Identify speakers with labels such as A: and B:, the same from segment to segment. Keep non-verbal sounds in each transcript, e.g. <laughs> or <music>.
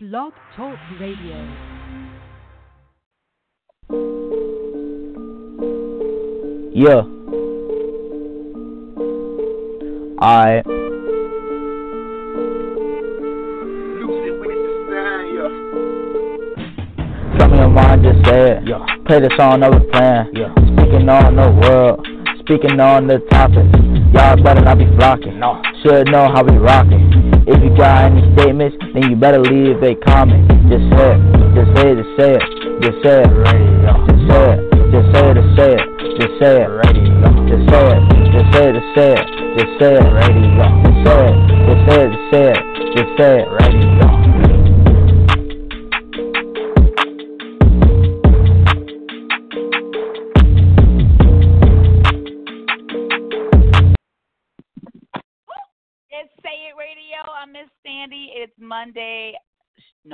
A: Blog Talk Radio.
B: Yeah. I Tell me your mind, just say it.
C: Yeah.
B: Play the song of a plan.
C: Yeah.
B: Speaking on the world, speaking on the topic. Y'all better not be flocking.
C: No.
B: Should know how we rockin'. If you got any statements, then you better leave a comment. Just say it, just say it, just say it, just say it. Just say it, just say it, just say it, just say it. Just say it, just say it, just say it, just say it. Just say it, just say it, just say it, just say it.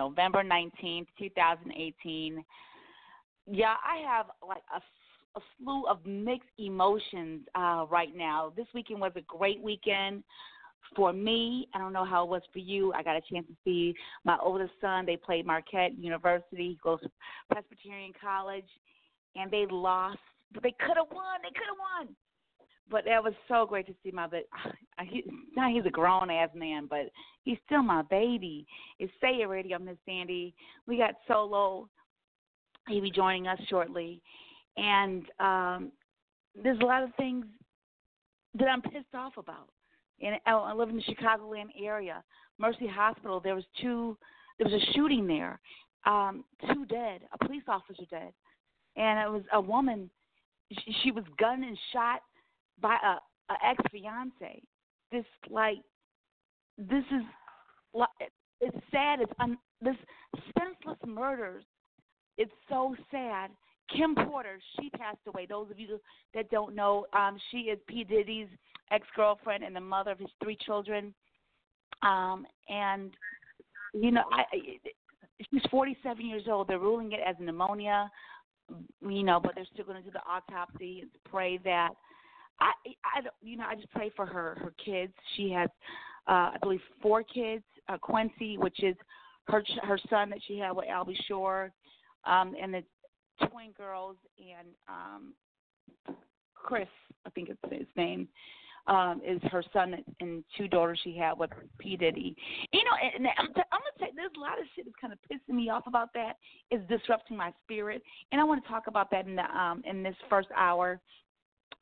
D: November 19th, 2018. Yeah, I have like a, a slew of mixed emotions uh, right now. This weekend was a great weekend for me. I don't know how it was for you. I got a chance to see my oldest son. They played Marquette University. He goes to Presbyterian College, and they lost, but they could have won. They could have won but that was so great to see my but <sighs> he, now he's a grown ass man, but he's still my baby. It's Say It Radio, Miss Sandy. We got Solo. He'll be joining us shortly, and um, there's a lot of things that I'm pissed off about. And I I live in the Chicagoland area. Mercy Hospital. There was two. There was a shooting there. Um, two dead. A police officer dead, and it was a woman. She, she was gunned and shot by a, a ex fiance. This like this is li- it's sad. It's un, this senseless murders. It's so sad. Kim Porter, she passed away. Those of you that don't know, um, she is P Diddy's ex girlfriend and the mother of his three children. Um, and you know, I, I she's 47 years old. They're ruling it as pneumonia. You know, but they're still going to do the autopsy and pray that I, I, you know, I just pray for her, her kids. She has, uh, I believe, four kids. Uh, Quincy, which is her her son that she had with Al B. Sure, um, and the twin girls, and um, Chris, I think it's his name, um, is her son and two daughters she had with P Diddy. You know, and I'm, t- I'm gonna say there's a lot of shit that's kind of pissing me off about that. It's disrupting my spirit, and I want to talk about that in the um, in this first hour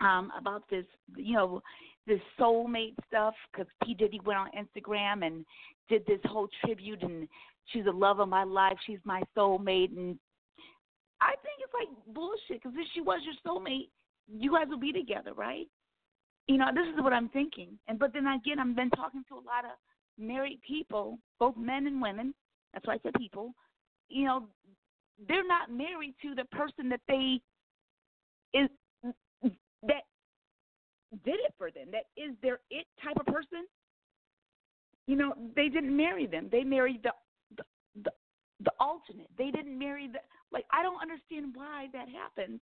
D: um, about this, you know, this soulmate stuff because P Diddy went on Instagram and did this whole tribute and she's the love of my life, she's my soulmate, and I think it's like bullshit because if she was your soulmate, you guys would be together, right? You know, this is what I'm thinking. And but then again, I've been talking to a lot of married people, both men and women. That's why I said people. You know, they're not married to the person that they is that did it for them, that is their it type of person, you know, they didn't marry them. They married the the the, the alternate. They didn't marry the like I don't understand why that happens.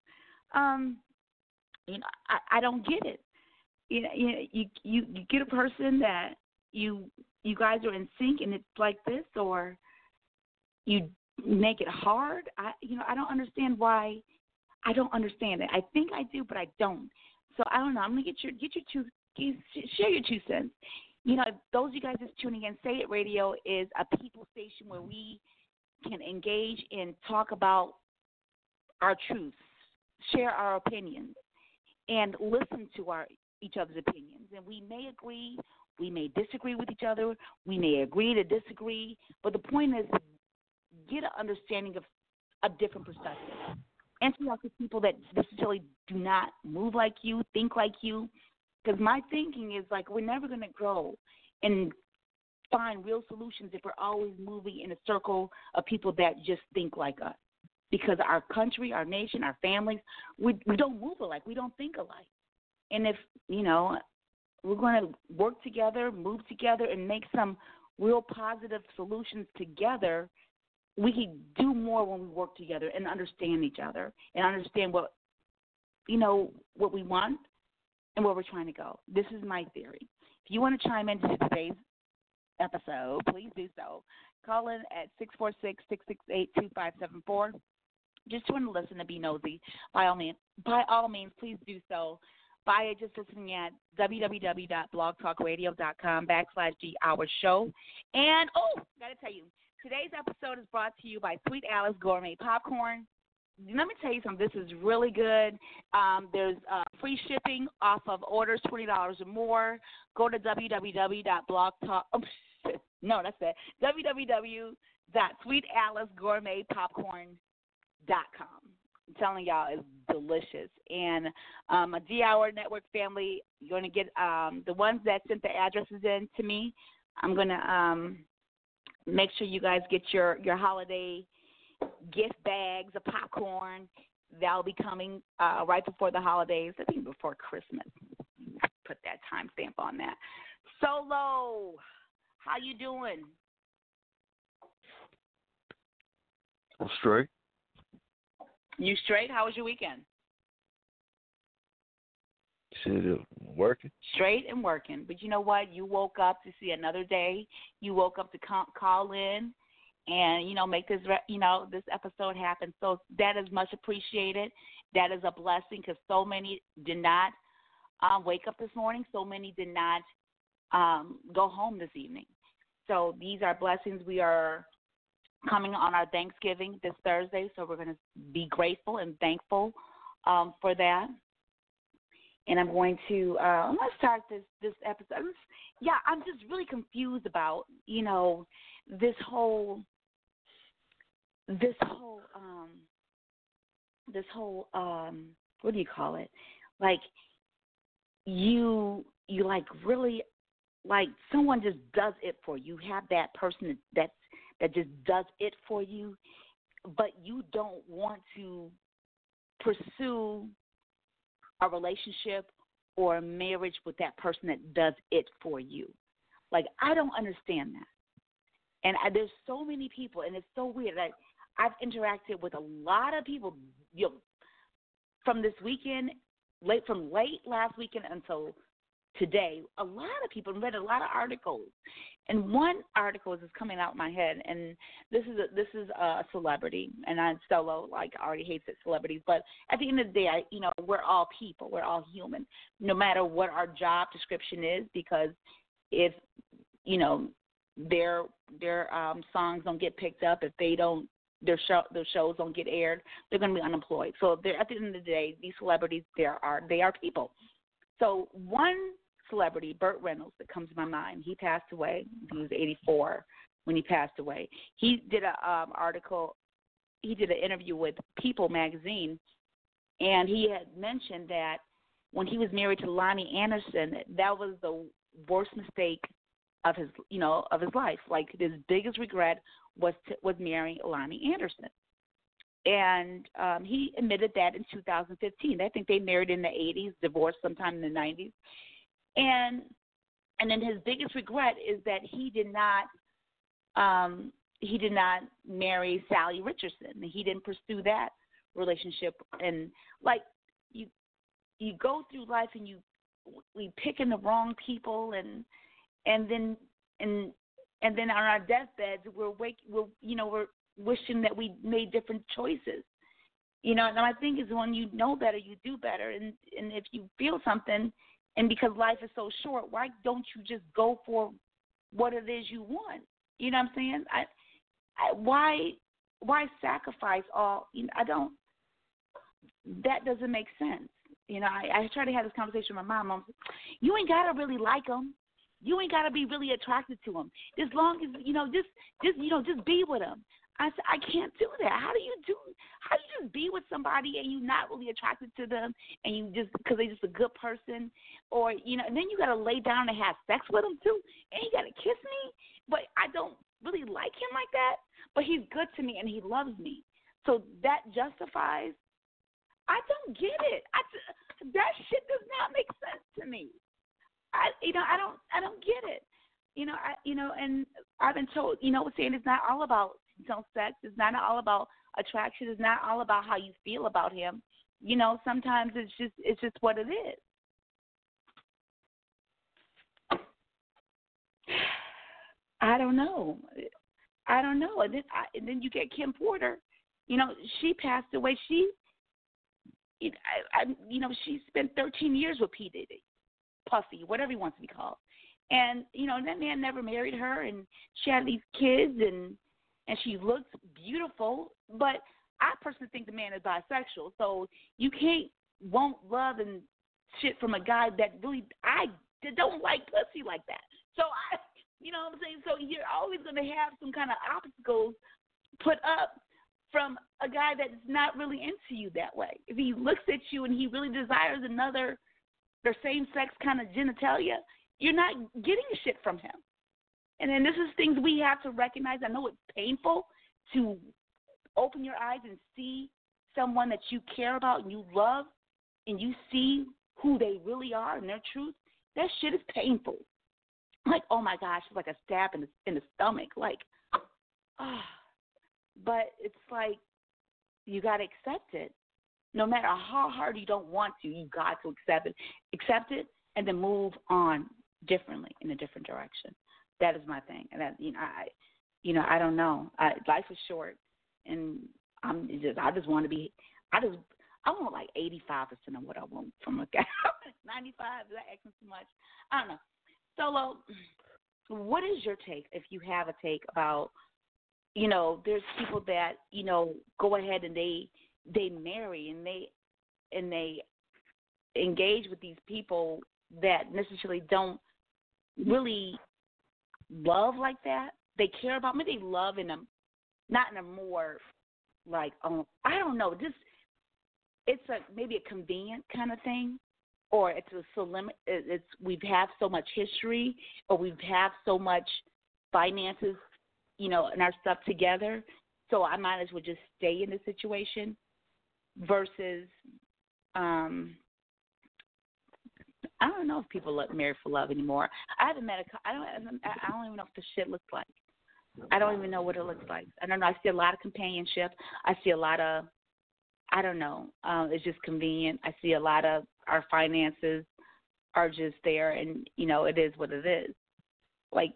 D: Um you know, I, I don't get it. You know, you you you get a person that you you guys are in sync and it's like this or you make it hard. I you know, I don't understand why I don't understand it. I think I do, but I don't. So I don't know. I'm gonna get your get your two share your two cents. You know, those of you guys that's tuning in, Say It Radio is a people station where we can engage and talk about our truths, share our opinions, and listen to our each other's opinions. And we may agree, we may disagree with each other, we may agree to disagree, but the point is get an understanding of a different perspective talk to people that necessarily do not move like you, think like you. Because my thinking is like we're never going to grow and find real solutions if we're always moving in a circle of people that just think like us. Because our country, our nation, our families, we we don't move alike. We don't think alike. And if you know, we're going to work together, move together, and make some real positive solutions together we can do more when we work together and understand each other and understand what you know what we want and where we're trying to go. This is my theory. If you want to chime into today's episode, please do so. Call in at six four six six six eight two five seven four. Just want to listen and be nosy. By all means, by all means, please do so by just listening at www.blogtalkradio.com backslash G Hour Show. And oh, gotta tell you, today's episode is brought to you by Sweet Alice Gourmet Popcorn. Let me tell you something. This is really good. Um, there's uh, free shipping off of orders twenty dollars or more. Go to www.blogtalk. Oh, no, that's it. www.sweetalicegourmetpopcorn.com. I'm telling y'all, it's delicious. And um, a D Hour Network family, you're to get um, the ones that sent the addresses in to me. I'm to um, make sure you guys get your, your holiday gift bags of popcorn. That'll be coming uh, right before the holidays, I think before Christmas. Put that timestamp on that. Solo, how you doing?
C: I'm straight.
D: You straight? How was your weekend?
C: Shit, working.
D: Straight and working. But you know what? You woke up to see another day. You woke up to call in and you know make this you know this episode happen. So that is much appreciated. That is a blessing because so many did not um, wake up this morning. So many did not um, go home this evening. So these are blessings. We are coming on our Thanksgiving this Thursday, so we're going to be grateful and thankful um, for that. And I'm going to uh, let's start this this episode. Yeah, I'm just really confused about you know this whole this whole um this whole um what do you call it like you you like really like someone just does it for you. You have that person that's that just does it for you, but you don't want to pursue a relationship or a marriage with that person that does it for you. Like I don't understand that. And I, there's so many people, and it's so weird. Like I've interacted with a lot of people, you know, from this weekend, late from late last weekend until today. A lot of people read a lot of articles, and one article is coming out of my head, and this is a, this is a celebrity, and I'm solo like already hates it celebrities, but at the end of the day, I, you know, we're all people, we're all human, no matter what our job description is, because if you know their their um songs don't get picked up, if they don't their show their shows don't get aired, they're going to be unemployed. So they're at the end of the day, these celebrities they are they are people. So one celebrity, Burt Reynolds, that comes to my mind. He passed away. He was 84 when he passed away. He did a um, article. He did an interview with People magazine, and he had mentioned that when he was married to Loni Anderson, that was the worst mistake of his, you know, of his life. Like his biggest regret was to, was marrying Loni Anderson, and um, he admitted that in 2015. I think they married in the 80s, divorced sometime in the 90s, and and then his biggest regret is that he did not um he did not marry Sally Richardson. He didn't pursue that relationship. And like you you go through life and you we picking the wrong people and and then and and then on our deathbeds we're wake we're you know we're wishing that we made different choices. You know and my thing is when you know better you do better. And and if you feel something and because life is so short, why don't you just go for what it is you want? You know what I'm saying? I, I why why sacrifice all? You know, I don't. That doesn't make sense. You know, I, I try to have this conversation with my mom. You ain't gotta really like them. You ain't gotta be really attracted to them. As long as you know, just just you know, just be with them. I said, I can't do that. How do you do? How do you just be with somebody and you're not really attracted to them, and you just because they're just a good person, or you know, and then you got to lay down and have sex with them too, and you got to kiss me. But I don't really like him like that. But he's good to me and he loves me, so that justifies. I don't get it. I that shit does not make sense to me. I you know I don't I don't get it. You know I you know and I've been told you know saying it's not all about you sex. It's not all about attraction. It's not all about how you feel about him. You know, sometimes it's just it's just what it is. I don't know. I don't know. And then I, and then you get Kim Porter. You know, she passed away. She, I, I, you know, she spent 13 years with P Diddy, Puffy, whatever he wants to be called. And you know, that man never married her, and she had these kids, and and she looks beautiful. But I personally think the man is bisexual, so you can't won't love and shit from a guy that really I don't like pussy like that. So I, you know what I'm saying. So you're always going to have some kind of obstacles put up from a guy that's not really into you that way. If he looks at you and he really desires another, their same sex kind of genitalia, you're not getting shit from him. And then this is things we have to recognize. I know it's painful to open your eyes and see someone that you care about and you love and you see who they really are and their truth, that shit is painful. Like, oh my gosh, it's like a stab in the in the stomach. Like, ah. But it's like you gotta accept it. No matter how hard you don't want to, you got to accept it. Accept it and then move on differently in a different direction. That is my thing. And that you know, I you know, I don't know. I, life is short and I'm just I just want to be I just I want like eighty five percent of what I want from a guy. <laughs> Ninety five, is that asking too much? I don't know. Solo, what is your take if you have a take about you know, there's people that, you know, go ahead and they they marry and they and they engage with these people that necessarily don't really love like that. They care about me. they love in a not in a more like um I don't know, just it's a maybe a convenient kind of thing, or it's a so limit. It's we've have so much history, or we've have so much finances, you know, and our stuff together. So I might as well just stay in the situation versus um I don't know if people look married for love anymore. I haven't met a. I don't. I don't even know what the shit looks like. I don't even know what it looks like. I don't know. I see a lot of companionship. I see a lot of I don't know. Um, it's just convenient. I see a lot of our finances are just there, and you know, it is what it is. Like,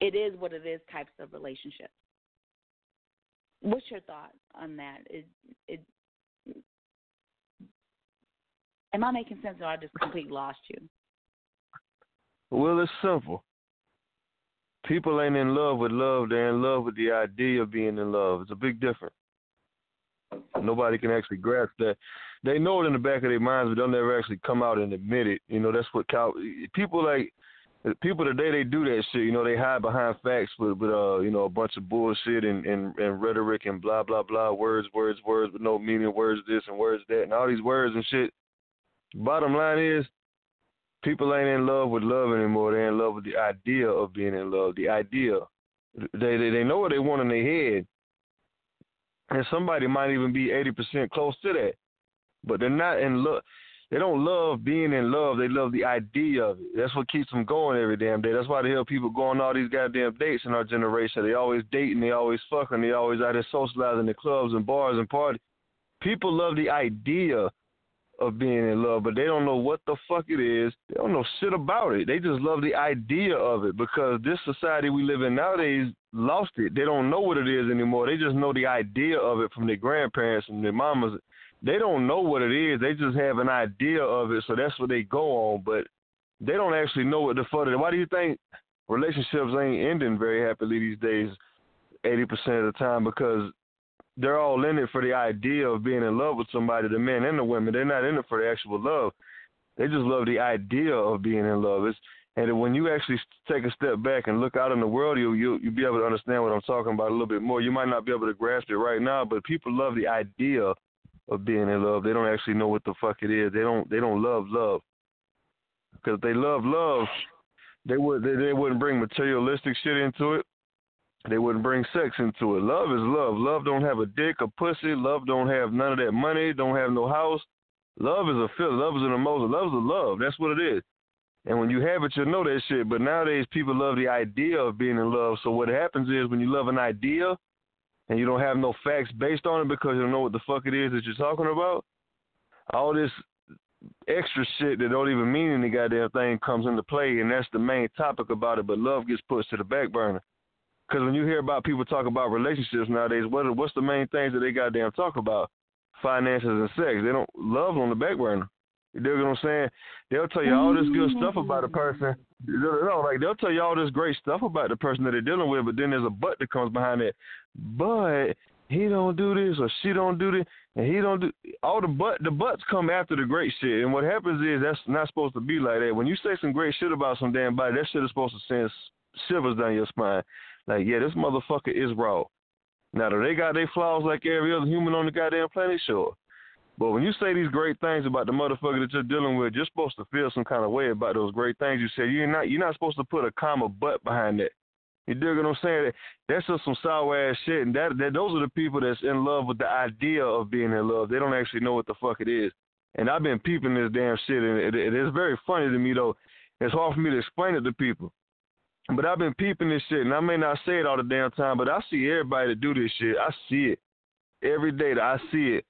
D: it is what it is. Types of relationships. What's your thought on that? It, it, am I making sense, or I just completely lost you?
C: Well, it's simple. People ain't in love with love; they're in love with the idea of being in love. It's a big difference. Nobody can actually grasp that. They know it in the back of their minds, but they'll never actually come out and admit it. You know, that's what cow- people like. People today they do that shit. You know, they hide behind facts with, with uh, you know, a bunch of bullshit and, and and rhetoric and blah blah blah, words, words, words with no meaning, words this and words that, and all these words and shit. Bottom line is, people ain't in love with love anymore. They're in love with the idea of being in love. The idea. They they, they know what they want in their head, and somebody might even be 80% close to that. But they're not in love. They don't love being in love. They love the idea of it. That's what keeps them going every damn day. That's why they hell people go on all these goddamn dates in our generation. They always dating. They always fucking. They always out there socializing in clubs and bars and parties. People love the idea of being in love, but they don't know what the fuck it is. They don't know shit about it. They just love the idea of it because this society we live in nowadays lost it. They don't know what it is anymore. They just know the idea of it from their grandparents and their mamas. They don't know what it is. They just have an idea of it, so that's what they go on. But they don't actually know what the fuck. It is. Why do you think relationships ain't ending very happily these days? Eighty percent of the time because they're all in it for the idea of being in love with somebody, the men and the women. They're not in it for the actual love. They just love the idea of being in love. It's, and when you actually take a step back and look out in the world, you you you'll be able to understand what I'm talking about a little bit more. You might not be able to grasp it right now, but people love the idea of being in love. They don't actually know what the fuck it is. They don't they don't love love. Because if they love love, they would they, they wouldn't bring materialistic shit into it. They wouldn't bring sex into it. Love is love. Love don't have a dick a pussy. Love don't have none of that money. Don't have no house. Love is a feeling. Love is an emotion. Love is a love. That's what it is. And when you have it, you'll know that shit. But nowadays, people love the idea of being in love. So what happens is when you love an idea and you don't have no facts based on it because you don't know what the fuck it is that you're talking about, all this extra shit that don't even mean any goddamn thing comes into play, and that's the main topic about it. But love gets pushed to the back burner. Because when you hear about people talk about relationships nowadays, what what's the main things that they goddamn talk about? Finances and sex. They don't love on the back burner. You dig what I'm saying? They'll tell you all this good stuff about a person. No, like they'll tell you all this great stuff about the person that they're dealing with, but then there's a but that comes behind it. But he don't do this or she don't do this and he don't do all the but the buts come after the great shit. And what happens is that's not supposed to be like that. When you say some great shit about some damn body, that shit is supposed to send shivers down your spine. Like, yeah, this motherfucker is raw. Now, do they got their flaws like every other human on the goddamn planet? Sure. But when you say these great things about the motherfucker that you're dealing with, you're supposed to feel some kind of way about those great things you said. You're not you're not supposed to put a comma but behind that. You dig what I'm saying? That's just some sour ass shit, and that, that those are the people that's in love with the idea of being in love. They don't actually know what the fuck it is. And I've been peeping this damn shit, and it, it is very funny to me though. It's hard for me to explain it to people. But I've been peeping this shit, and I may not say it all the damn time, but I see everybody that do this shit. I see it every day. That I see it.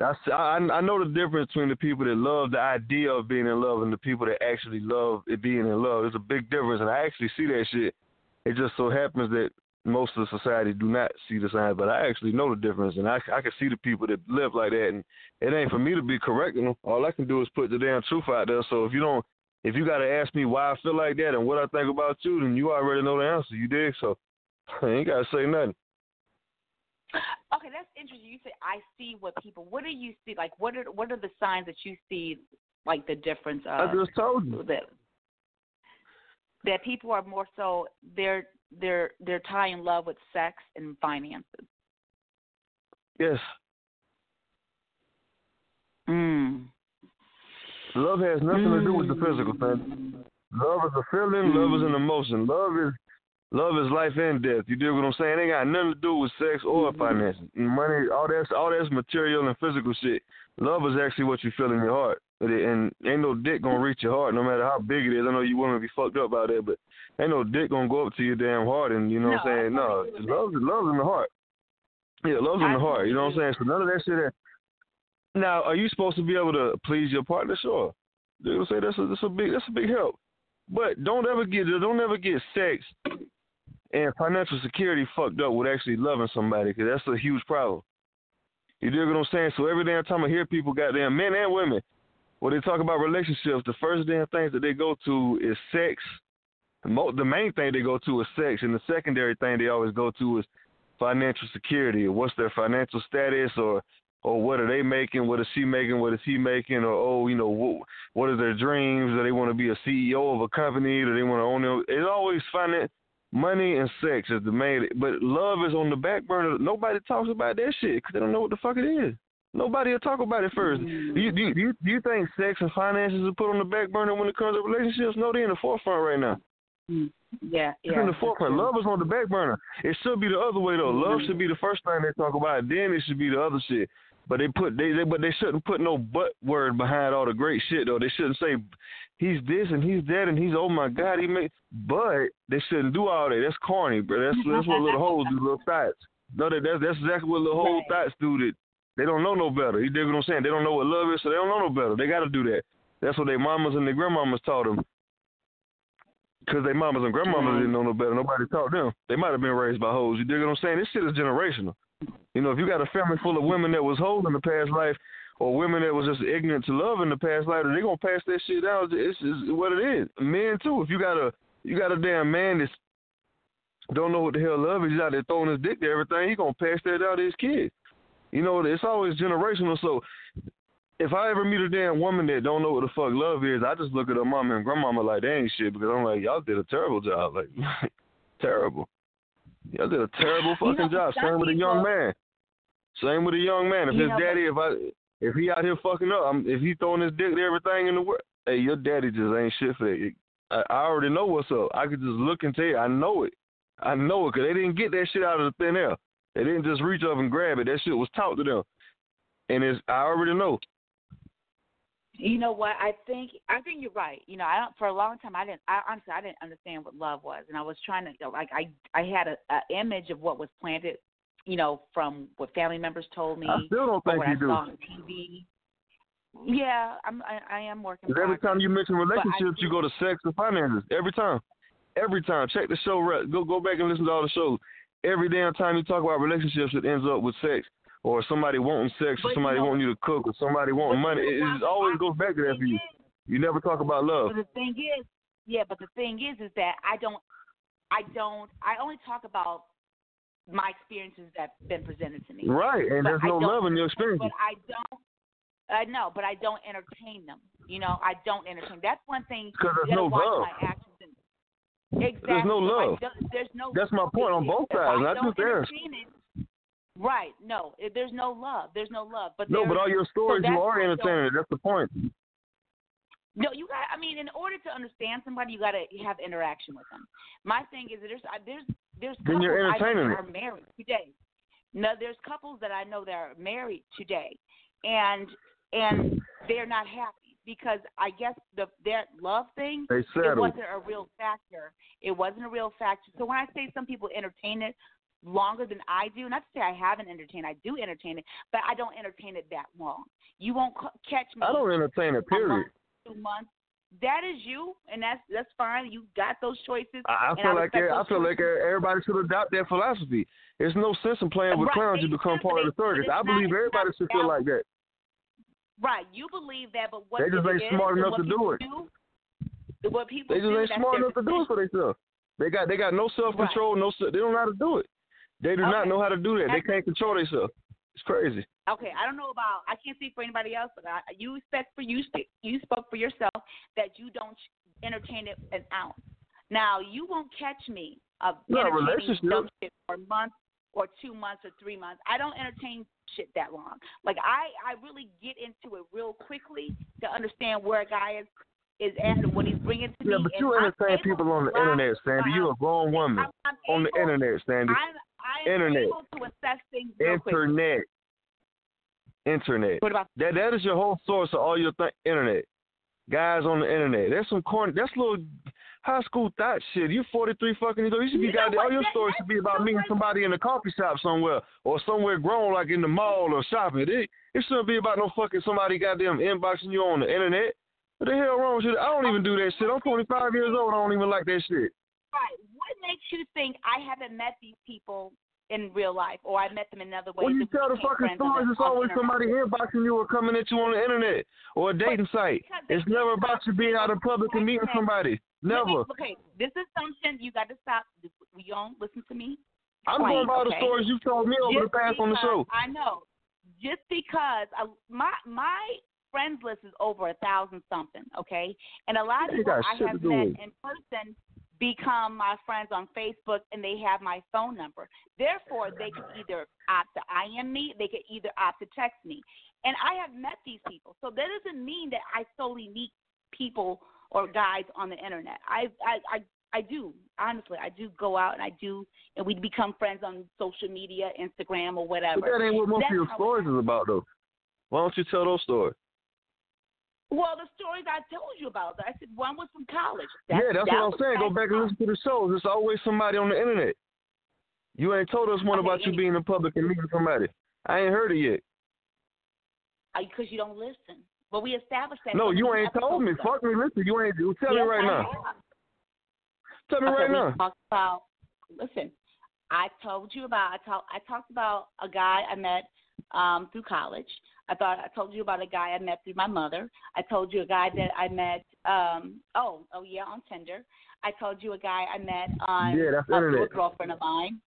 C: I, I I know the difference between the people that love the idea of being in love and the people that actually love it being in love. There's a big difference, and I actually see that shit. It just so happens that most of society do not see the signs, but I actually know the difference, and I I can see the people that live like that, and it ain't for me to be correcting them. All I can do is put the damn truth out there. So if you don't if you got to ask me why I feel like that and what I think about you, then you already know the answer. You dig? So <laughs> I ain't got to say nothing.
D: Okay, that's interesting. You say I see what people. What do you see? Like, what are what are the signs that you see? Like the difference of.
C: I just told you
D: that that people are more so they're they're they're tying love with sex and finances.
C: Yes.
D: Mm.
C: Love has nothing mm. to do with the physical thing. Love is a feeling. Mm. Love is an emotion. Love is love is life and death. You dig what I'm saying? It ain't got nothing to do with sex or mm-hmm. finances. Money, all that's all that's material and physical shit. Love is actually what you feel in your heart. And ain't no dick gonna reach your heart, no matter how big it is. I know you women be fucked up about that, but ain't no dick gonna go up to your damn heart and you know
D: no,
C: what I'm saying? No, love, love's in the heart. Yeah, love's in the heart. You know what I'm saying? So none of that shit. That, now, are you supposed to be able to please your partner? Sure. They will say that's a that's a big that's a big help. But don't ever get don't ever get sex and financial security fucked up with actually loving somebody because that's a huge problem. You dig what I'm saying? So every damn time I hear people, goddamn men and women, when they talk about relationships, the first damn things that they go to is sex. The main thing they go to is sex, and the secondary thing they always go to is financial security what's their financial status or or what are they making? What is she making? What is he making? Or oh, you know, what, what are their dreams? Do they want to be a CEO of a company? Do they want to own it? It's always finance, money, and sex is the main. But love is on the back burner. Nobody talks about that shit because they don't know what the fuck it is. Nobody will talk about it first. Do you, do you, do you, do you think sex and finances are put on the back burner when it comes to relationships? No, they're in the forefront right now.
D: Mm. Yeah, yeah.
C: It's in the forefront. Love is on the back burner. It should be the other way though. Love mm-hmm. should be the first thing they talk about. Then it should be the other shit. But they put they, they but they shouldn't put no but word behind all the great shit though. They shouldn't say he's this and he's that and he's oh my god he made. But they shouldn't do all that. That's corny, bro. That's that's what little hoes do, little thoughts. No, that that's that's exactly what little whole thoughts do. That they don't know no better. You dig what I'm saying? They don't know what love is, so they don't know no better. They got to do that. That's what their mamas and their grandmamas taught them. Because their mamas and grandmamas didn't know no better. Nobody taught them. They might have been raised by hoes. You dig what I'm saying? This shit is generational. You know, if you got a family full of women that was holding the past life, or women that was just ignorant to love in the past life, they're gonna pass that shit down. It's, it's what it is. Men too. If you got a you got a damn man that's don't know what the hell love is, he's out there throwing his dick to everything, he gonna pass that out to his kids. You know, it's always generational. So if I ever meet a damn woman that don't know what the fuck love is, I just look at her mama and grandmama like they ain't shit because I'm like, y'all did a terrible job, like <laughs> terrible. Y'all did a terrible fucking you know, job. Same with a young man. Same with a young man. If his know, daddy, if I, if he out here fucking up, I'm, if he throwing his dick to everything in the world, hey, your daddy just ain't shit for. I, I already know what's up. I could just look and tell you, I know it. I know it because they didn't get that shit out of the thin air. They didn't just reach up and grab it. That shit was taught to them, and it's I already know.
D: You know what? I think I think you're right. You know, I don't. For a long time, I didn't. I honestly, I didn't understand what love was, and I was trying to like I I had a, a image of what was planted. You know, from what family members told me.
C: I still don't think you
D: I
C: do.
D: on TV. Yeah, I'm. I, I am working.
C: Every time you mention relationships, you go to sex and finances. Every time. Every time. Check the show. Go go back and listen to all the shows. Every damn time you talk about relationships, it ends up with sex. Or somebody wanting sex, or
D: But you
C: somebody
D: know-
C: wanting you to cook, or somebody wanting money. It, it always goes back to that for you. You never talk about love.
D: But the thing is, yeah, but the thing is, is that I don't, I don't, I only talk about my experiences that've been presented to me.
C: Right, and
D: But
C: there's no love in your experience.
D: But I don't. Uh, I know, but I don't entertain them. You know, I don't entertain. That's one thing.
C: Because there's no love.
D: And, exactly.
C: There's no love.
D: There's no.
C: That's my point on both <laughs> sides, not
D: don't
C: just theirs.
D: entertain it- Right. No, there's no love. There's no love. But
C: No, but all your stories,
D: that's
C: you are
D: why I don't-
C: entertaining. That's the point.
D: No, you got. I mean, in order to understand somebody, you got to have interaction with them. My thing is, that there's there's there's couples I know that are married today. No, there's couples that I know that are married today, and and they're not happy because I guess the their love thing
C: They
D: it wasn't a real factor. It wasn't a real factor. So when I say some people entertain it longer than I do, not to say I haven't entertained, I do entertain it, but I don't entertain it that long. You won't c- catch me
C: I don't entertain it,
D: a
C: period.
D: month, two months. That is you, and that's that's fine. You got those choices.
C: I, I feel like
D: respect
C: I feel like everybody should adopt that philosophy. There's no sense in playing with
D: Right,
C: clowns. You become part of the circus. I believe everybody should feel like that.
D: Right, you believe that, but what
C: They just ain't smart enough to do it.
D: Do, what people
C: They just
D: do,
C: ain't smart enough to do it for themselves. They got they got no self control. No, they don't know how to do it. They do not know how to do that. They can't control themselves. It's crazy.
D: Okay, I don't know about. I can't speak for anybody else, but I, you expect for you. You spoke for yourself that you don't entertain it an ounce. Now you won't catch me of
C: No,
D: entertaining dumb shit for a month or two months or three months. I don't entertain shit that long. Like I, I really get into it real quickly to understand where a guy is is at and what he's bringing to
C: Yeah,
D: me.
C: but you entertain people on the internet, Sandy. You're a grown woman
D: I'm, I'm
C: on the internet, Sandy.
D: I'm, I am
C: Internet.
D: able to assess things real quick.
C: Internet. Internet.
D: What about
C: That that is your whole source of all your th- internet. Guys on the internet. That's some corny. That's little high school thought shit. You 43 fucking years old. You should be
D: You
C: goddamn. All your
D: That-
C: stories should be about
D: so
C: meeting
D: what-
C: somebody in a coffee shop somewhere or somewhere grown like in the mall or shopping. It, it shouldn't be about no fucking somebody goddamn inboxing you on the internet. What the hell wrong with you? I don't even do that shit. I'm 25 years old. I don't even like that shit.
D: Right. What makes you think I haven't met these people in real life, or I met them in other ways?
C: When you tell the fucking stories, it's always somebody inboxing you or coming at you on the internet or a dating site. It's never about you being out in public and meeting somebody. Never.
D: Okay, this assumption you got to stop. You don't listen to me.
C: I'm going by the stories you've told me over the past on the show.
D: I know. Just because I, my my friends list is over a thousand something, okay, and a lot of people I have met in person become my friends on Facebook, and they have my phone number. Therefore, they could either opt to IM me, they could either opt to text me, and I have met these people. So that doesn't mean that I solely meet people or guys on the internet. I I I I do honestly. I do go out and I do, and we become friends on social media, Instagram or whatever.
C: But that ain't what most
D: That's
C: of your stories is about, though. Why don't you tell those stories?
D: Well, the stories I told you about, I said one was from college. That's,
C: yeah, that's
D: that
C: what I'm saying. Go
D: back
C: and listen to the shows. There's always somebody on the internet. You ain't told us one
D: Okay,
C: about you being in public and meeting somebody. I ain't heard it yet.
D: Because you don't listen. But we established that.
C: No, you ain't told me.
D: ago.
C: Fuck me. Listen, you ain't. Tell me right
D: I
C: now.
D: have.
C: Tell me
D: Okay,
C: right now.
D: talked about. Listen, I told you about. I talked. I talked about a guy I met um through college. I thought I told you about a guy I met through my mother. I told you a guy that I met. um Oh, oh yeah, on Tinder. I told you a guy I met on
C: Yeah, that's
D: uh, through a girlfriend of mine.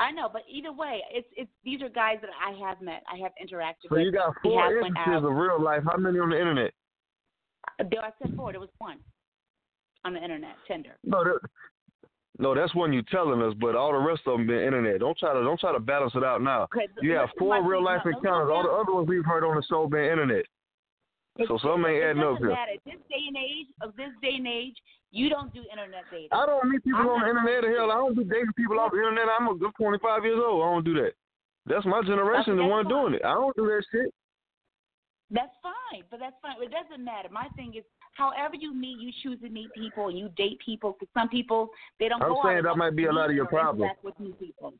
D: I know, but either way, it's it's these are guys that I have met. I have interacted
C: So
D: with.
C: you got four instances of real life. How many on the internet?
D: There, I said four. There was one on the internet, Tinder.
C: No, that, no, that's one you telling us, but all the rest of them been internet. Don't try to don't try to balance it out now.
D: Okay,
C: You have four real life encounters. All the other ones we've heard on the show been internet. So some ain't adding up
D: doesn't
C: here.
D: This day and age of this day and age, you don't do internet dating.
C: I don't meet people
D: I'm
C: on the internet. Hell, I don't be dating people off the internet. I'm a good 25 years old. I don't do that. That's my generation,
D: Okay,
C: the one
D: fine.
C: doing it. I don't do that shit.
D: That's fine, but that's fine. It doesn't matter. My thing is, however you meet, you choose to meet people and you date people. Because some people they don't
C: I'm
D: go
C: saying that might be a lot of your problem.
D: with new people.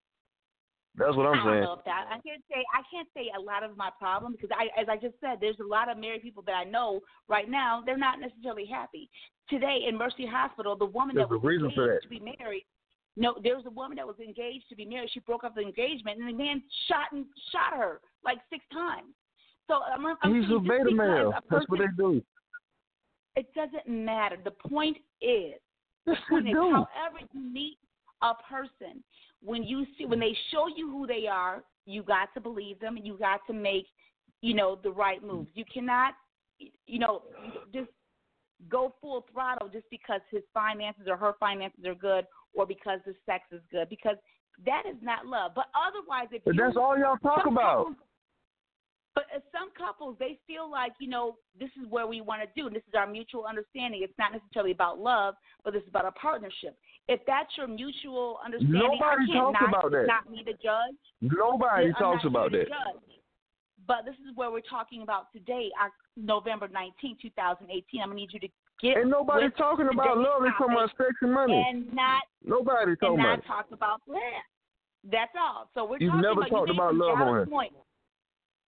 C: That's what I'm
D: I
C: saying.
D: know if that. I can't say I can't say a lot of my problem because I, as I just said, there's a lot of married people that I know right now. They're not necessarily happy. Today in Mercy Hospital, the woman
C: There's
D: that was
C: reason
D: engaged
C: for that.
D: to be married. No, there was a woman that was engaged to be married. She broke up the engagement, and the man shot and shot her like six times. So I'm, I'm
C: He's a beta male.
D: a
C: That's what they do.
D: It doesn't matter. The point is, point
C: they
D: however you meet a person, when you see when they show you who they are, you got to believe them and you got to make, you know, the right mm. moves. You cannot, you know, just go full throttle just because his finances or her finances are good or because the sex is good because that is not love. But otherwise, if
C: But
D: you
C: that's all y'all talk about.
D: couples- but some couples, they feel like, you know, this is where we want to do. This is our mutual understanding. It's not necessarily about love, but this is about a partnership. If that's your mutual understanding,
C: Nobody
D: I can't
C: talks
D: not,
C: about that.
D: not me to judge.
C: Nobody talks
D: not
C: about that.
D: judge. But this is where we're talking about today, Oc- November 19, 2018. I'm going to need you to get
C: Ain't nobody talking about love. They talking about sex and money.
D: and not
C: Nobody
D: and
C: talking
D: not
C: about it.
D: talk about love. That's all. So we're
C: You've
D: talking
C: never
D: about,
C: talked
D: you
C: about love on here.
D: points.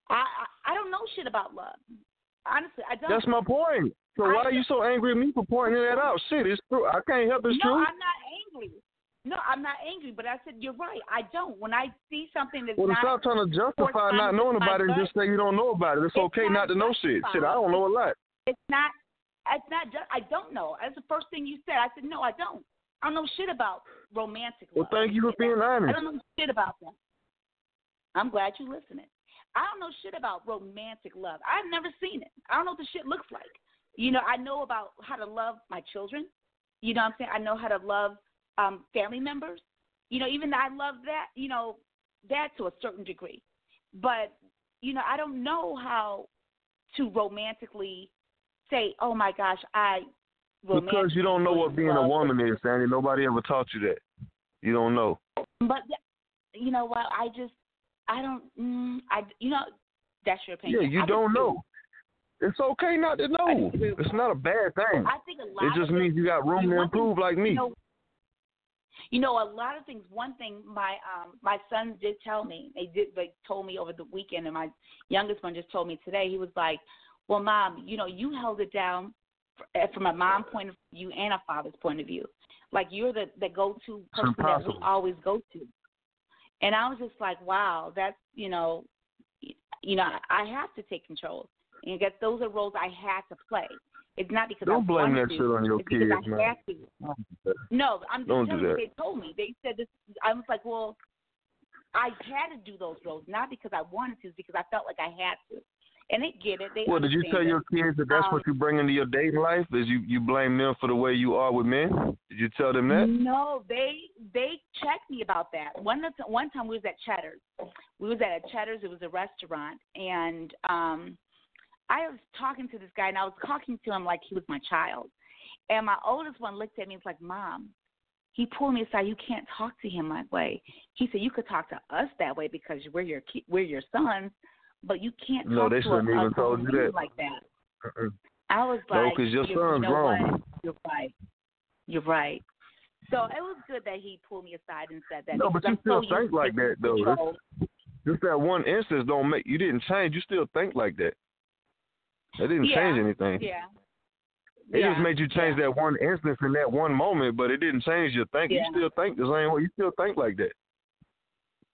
D: I, I I don't know shit about love. Honestly, I don't.
C: That's my point. So
D: I
C: why are you so angry at me for pointing that out? Shit, it's true. I can't help it's
D: no,
C: true.
D: No, I'm not angry. No, I'm not angry, but I said you're right. I don't. When I see something that's
C: Well,
D: not
C: stop trying to justify not knowing about it and just say you don't know about it. It's,
D: It's
C: okay
D: not
C: not to know shit. Shit, I don't know a lot.
D: it's not it's not just I don't know. That's the first thing you said. I said no, I don't. I don't know shit about romantic
C: Well,
D: love.
C: thank you for being honest.
D: I don't know shit about that. I'm glad you're listening. I don't know shit about romantic love. I've never seen it. I don't know what the shit looks like. You know, I know about how to love my children. You know what I'm saying? I know how to love um family members. You know, even though I love that, you know, that to a certain degree. But, you know, I don't know how to romantically say, Oh my gosh, I
C: Because you don't know what being a woman is, Sandy. Nobody ever taught you that. You don't know.
D: But you know what? I just I don't. Mm, I you know that's your opinion.
C: Yeah, you
D: I
C: don't know. It's okay not to know. It's not a bad thing.
D: I think a lot.
C: It just means you got room
D: you
C: to improve like me.
D: You know, you know, a lot of things. One thing my um my sons did tell me. They did. They told me over the weekend, and my youngest one just told me today. He was like, "Well, mom, you know, you held it down eh, from a mom point of view and a father's point of view. Like you're the the go to person that we always go to." And I was just like, "Wow, that's you know, y- you know, I have to take control." And I guess those are roles I had to play. It's not because I
C: Don't blame
D: wanted
C: that
D: to.
C: shit on your kids,
D: I
C: man.
D: had to. No, I'm just
C: Don't
D: telling you. They told me. They said this. I was like, well, I had to do those roles, not because I wanted to, it's because I felt like I had to. And they get it. They
C: Well, did you tell
D: it.
C: your kids that that's
D: Um,
C: what you bring into your dating life? Is you you blame them for the way you are with men? Did you tell them that?
D: No, they they checked me about that. One of the- one time we was at Cheddar's. We was at a Cheddar's. It was a restaurant, and um, I was talking to this guy, and I was talking to him like he was my child. And my oldest one looked at me and was like, "Mom." He pulled me aside. You can't talk to him that way. He said you could talk to us that way because we're your ki- we're your sons, but you can't
C: No,
D: talk
C: they
D: to
C: shouldn't even
D: us
C: told you that.
D: like that.
C: Uh-uh.
D: I was like,
C: No,
D: like,
C: 'cause your
D: you,
C: son's
D: you
C: grown.
D: You're right. You're right. So it was good that he pulled me aside and said that.
C: No, but you
D: I'm
C: still
D: so
C: think like that, though.
D: control.
C: Just that one instance don't make you didn't change. You still think like that. That didn't
D: Yeah,
C: change anything.
D: Yeah.
C: It
D: yeah.
C: just made you change
D: yeah.
C: that one instance in that one moment, but it didn't change your thinking. You still think the same way. You still think like that.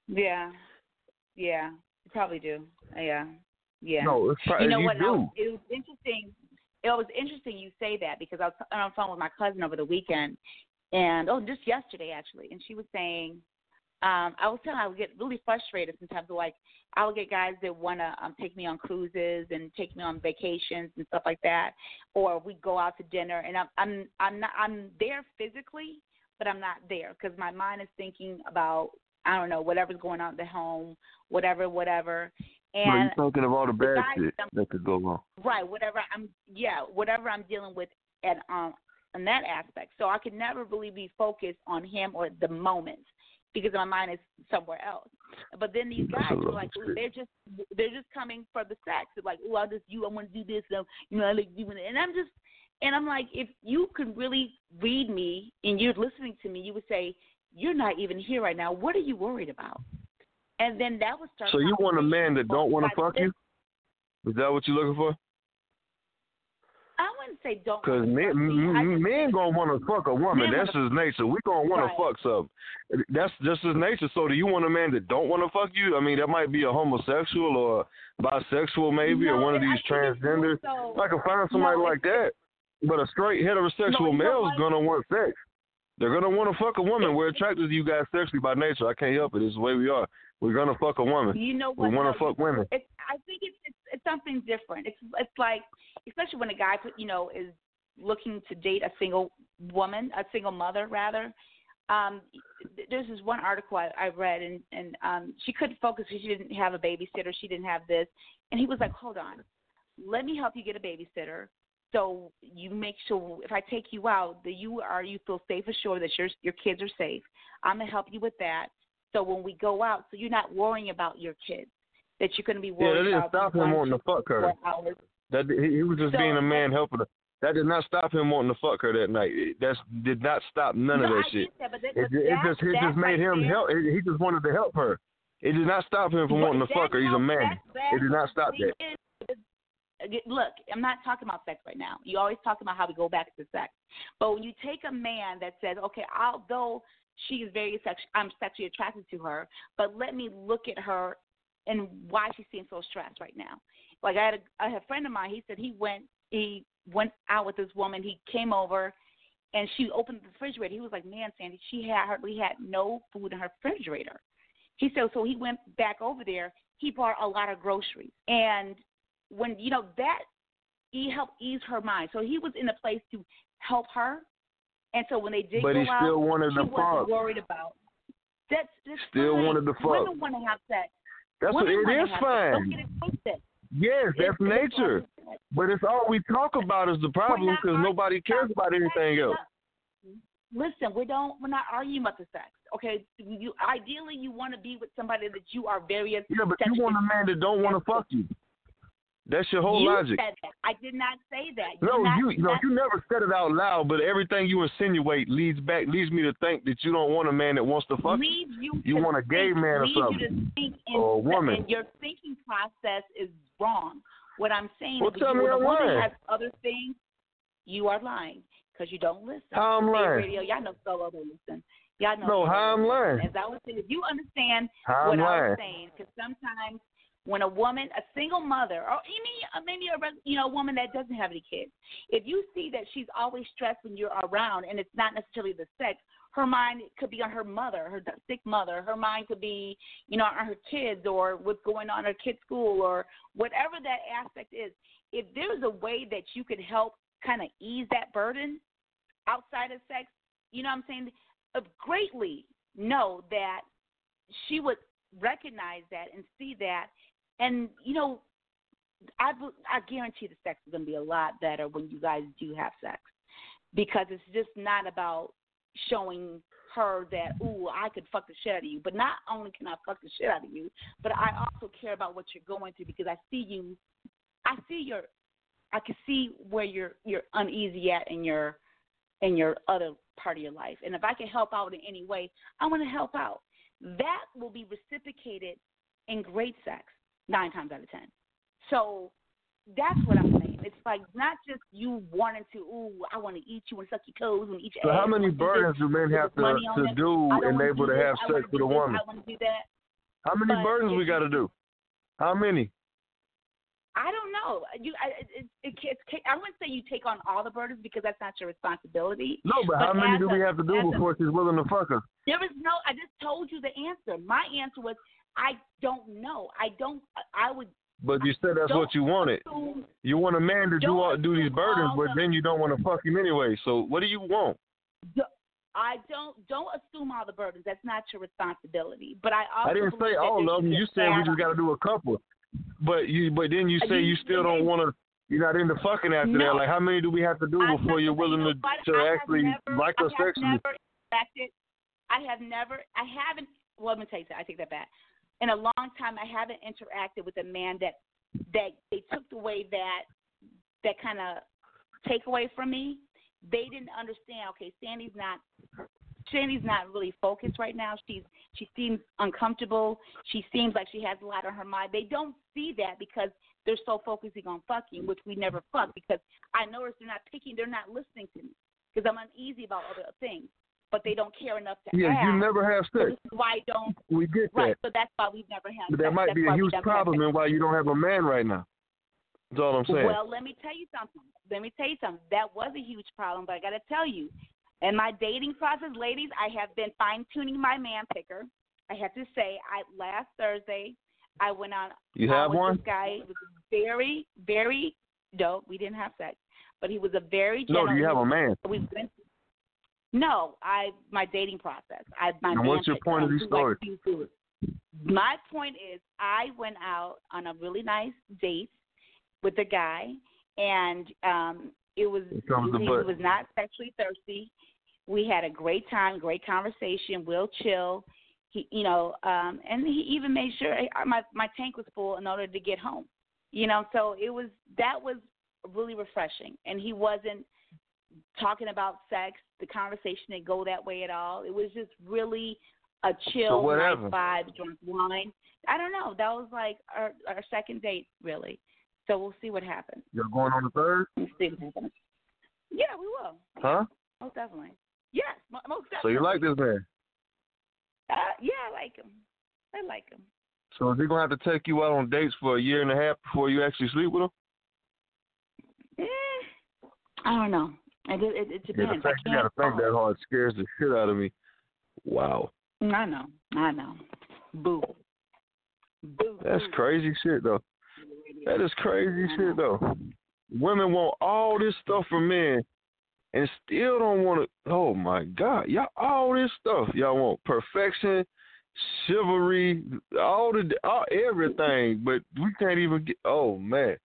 D: Yeah. Yeah. Probably do. Yeah. Yeah.
C: No, it's probably
D: you know
C: you
D: what?
C: Do.
D: was, it was interesting. It was interesting you say that because I was on the phone with my cousin over the weekend, and oh, just yesterday actually, and she was saying, um, I was telling her I would get really frustrated sometimes. Like I would get guys that want to um, take me on cruises and take me on vacations and stuff like that, or we go out to dinner, and I'm I'm I'm not I'm there physically, but I'm not there because my mind is thinking about I don't know whatever's going on at the home, whatever, whatever.
C: no,
D: And
C: you're thinking of all the bad shit that could go wrong.
D: right whatever i'm yeah whatever i'm dealing with at um in that aspect so i could never really be focused on him or the moment because my mind is somewhere else but then these guys are like ooh, they're just they're just coming for the sex they're like oh i just you i want to do this and you know i like doing it and i'm just and i'm like if you could really read me and you're listening to me you would say you're not even here right now what are you worried about and then that would start.
C: So you want a man that don't want to fuck you? Is that what you're looking for?
D: I wouldn't say don't.
C: Because men,
D: fuck me. I
C: m-
D: just-
C: men gonna want to fuck a woman. That's his nature. We gonna want
D: Right.
C: to fuck something. That's just his nature. So do you want a man that don't want to fuck you? I mean, that might be a homosexual or bisexual, maybe, or one of these
D: it's
C: transgenders.
D: so-
C: I can find somebody
D: No,
C: like that. But a straight heterosexual
D: No, you
C: male is gonna want sex. They're gonna want to fuck a woman. We're attracted to you guys sexually by nature. I can't help it. It's the way we are. We're gonna fuck a woman.
D: You know what?
C: We want to fuck women.
D: It's, I think it's, it's it's something different. It's it's like especially when a guy you know is looking to date a single woman, a single mother rather. Um, there's this one article I, I read and and um, she couldn't focus because she didn't have a babysitter. She didn't have this, and he was like, "Hold on, let me help you get a babysitter." So you make sure if I take you out that you are you feel safe assured that your your kids are safe. I'm gonna help you with that. So when we go out, so you're not worrying about your kids, that you're gonna be
C: Yeah,
D: worried
C: that didn't
D: about
C: stop him wanting to fuck her.
D: hours.
C: That he, he was just
D: So-
C: being a man helping her. That did not stop him wanting to fuck her that night. That's did not stop none
D: no,
C: of that
D: I
C: shit.
D: that, but that,
C: It, it just it just made him
D: there,
C: help. He just wanted to help her. It did not stop him from wanting to fuck her. He's a man.
D: that- that
C: It did not stop that.
D: Look, I'm not talking about sex right now. You always talk about how we go back to sex, but when you take a man that says, "Okay, although she is very sex, I'm sexually attracted to her, but let me look at her and why she's seeing so stressed right now." Like I had a, I had a friend of mine. He said he went he went out with this woman. He came over, and she opened the refrigerator. He was like, "Man, Sandy, she had hardly had no food in her refrigerator." He said, so he went back over there. He bought a lot of groceries, and when you know that, he helped ease her mind. So he was in a place to help her, and so when they did
C: But
D: go
C: he
D: out,
C: still wanted
D: she
C: to
D: wasn't
C: fuck.
D: worried about. That's, that's
C: Still
D: fine.
C: wanted to fuck.
D: Women want to have sex.
C: That's what it is
D: sex. Don't get
C: fine.
D: it twisted.
C: Yes, that's
D: It's- it's
C: nature.
D: all-
C: But it's all we talk about is the problem because nobody cares about anything else.
D: Listen, we don't. We're not arguing about the sex. Okay, you ideally you want to be with somebody that you are very.
C: Yeah, but you want a man that don't want to fuck you. That's your whole
D: you
C: logic.
D: Said that. I did not say that.
C: No,
D: You're not,
C: you no, you never said it out loud, but everything you insinuate leads back leads me to think that you don't want a man that wants to fuck. you.
D: leads you.
C: You want a gay
D: think,
C: man or
D: You
C: something.
D: to think in,
C: Or a woman.
D: And your thinking process is wrong. What I'm saying
C: Well,
D: is,
C: tell me
D: when woman has other things, you are lying because you don't listen.
C: How I'm lying?
D: Radio, y'all know solo don't listen. Y'all know.
C: No, how I'm lying?
D: As I was saying, if you understand
C: How
D: what
C: I'm
D: I
C: lying?
D: was saying, because sometimes when a woman, a single mother, or uh, maybe a you know woman that doesn't have any kids, if you see that she's always stressed when you're around, and it's not necessarily the sex, her mind could be on her mother, her sick mother. Her mind could be, you know, on her kids or what's going on in her kids' school or whatever that aspect is. If there's a way that you could help kind of ease that burden outside of sex, you know what I'm saying? Uh, greatly know that she would recognize that and see that. And, you know, I, I guarantee the sex is going to be a lot better when you guys do have sex because it's just not about showing her that, ooh, I could fuck the shit out of you. But not only can I fuck the shit out of you, but I also care about what you're going through because I see you, I see your, I can see where you're you're uneasy at in your in your other part of your life. And if I can help out in any way, I want to help out. That will be reciprocated in great sex nine times out of ten. So that's what I'm saying. It's like not just you wanting to, ooh, I want to eat you and suck your toes and eat your
C: So
D: ass.
C: how many
D: I wanna do
C: burdens do men have to to
D: them.
C: do
D: I don't
C: and able to
D: this,
C: have sex with a woman?
D: I want to do that.
C: How many
D: but
C: burdens we got to do? How many?
D: I don't know. You, I, it, it, it, it, I wouldn't say you take on all the burdens because that's not your responsibility.
C: No, but, how many do we have to do
D: as a-
C: before she's willing to fuck us?
D: There is no. I just told you the answer. My answer was I don't know. I don't. I would.
C: But you said that's what you wanted.
D: assume-
C: You want a man to do all, do these burdens, but
D: the-
C: then you don't want to fuck him anyway. So what do you want?
D: I don't. Don't assume all the burdens. That's not your responsibility. But I also.
C: I didn't say all of them. You said we just got to do a couple. But you, but then you say
D: you-
C: you still don't want to. You're not into fucking after
D: No.
C: that. Like how many do we have to do
D: I
C: before you're willing to to
D: I
C: actually
D: never,
C: like
D: I
C: us
D: have
C: sexually?
D: Never I have never. I haven't. Well, let me tell you that. I take that back. In a long time, I haven't interacted with a man that that they took away that that kind of takeaway from me. They didn't understand. Okay, Sandy's not Sandy's not really focused right now. She's she seems uncomfortable. She seems like she has a lot on her mind. They don't see that because they're so focusing on fucking, which we never fuck because I notice they're not picking, they're not listening to me because I'm uneasy about other things, but they don't care enough to
C: Yeah,
D: ask.
C: you never have sex.
D: is why don't.
C: We get that.
D: Right, so that's why we've never had.
C: But that
D: sex.
C: might
D: That's
C: be a huge problem and why you don't have a man right now. That's all I'm saying.
D: Well, let me tell you something. Let me tell you something. That was a huge problem, but I got to tell you, in my dating process, ladies, I have been fine tuning my man picker. I have to say, I last Thursday, I went on.
C: you have
D: with
C: one?
D: This guy was very, very. No, we didn't have sex, but he was a very.
C: No,
D: Gentle,
C: do you have a man?
D: We went. No, I my dating process. I my
C: And what's your point of
D: like,
C: story?
D: My point is, I went out on a really nice date with a guy, and um, it was he was not sexually thirsty. We had a great time, great conversation. We'll chill. He, you know, um, and he even made sure my my tank was full in order to get home. You know, so it was that was really refreshing, and he wasn't talking about sex. The conversation didn't go that way at all. It was just really a chill, nice vibe, drunk wine. I don't know. That was like our our second date, really. So we'll see what happens.
C: You're going on the third?
D: We'll see what happens. Yeah, we will.
C: Huh?
D: Most definitely. Yes, most definitely.
C: So you like this man?
D: Uh, yeah, I like him. I like him.
C: So is he gonna have to take you out on dates for a year and a half before you actually sleep with him?
D: Eh, I don't know. It it, it
C: Yeah, the fact
D: I
C: you gotta
D: can't.
C: think that hard scares the shit out of me. Wow.
D: I know. I know. Boo. Boo.
C: That's crazy shit though. That is crazy shit though. Women want all this stuff from men and still don't want to. Oh my God, y'all all this stuff y'all want perfection, chivalry, all the all, everything, but we can't even get. Oh man,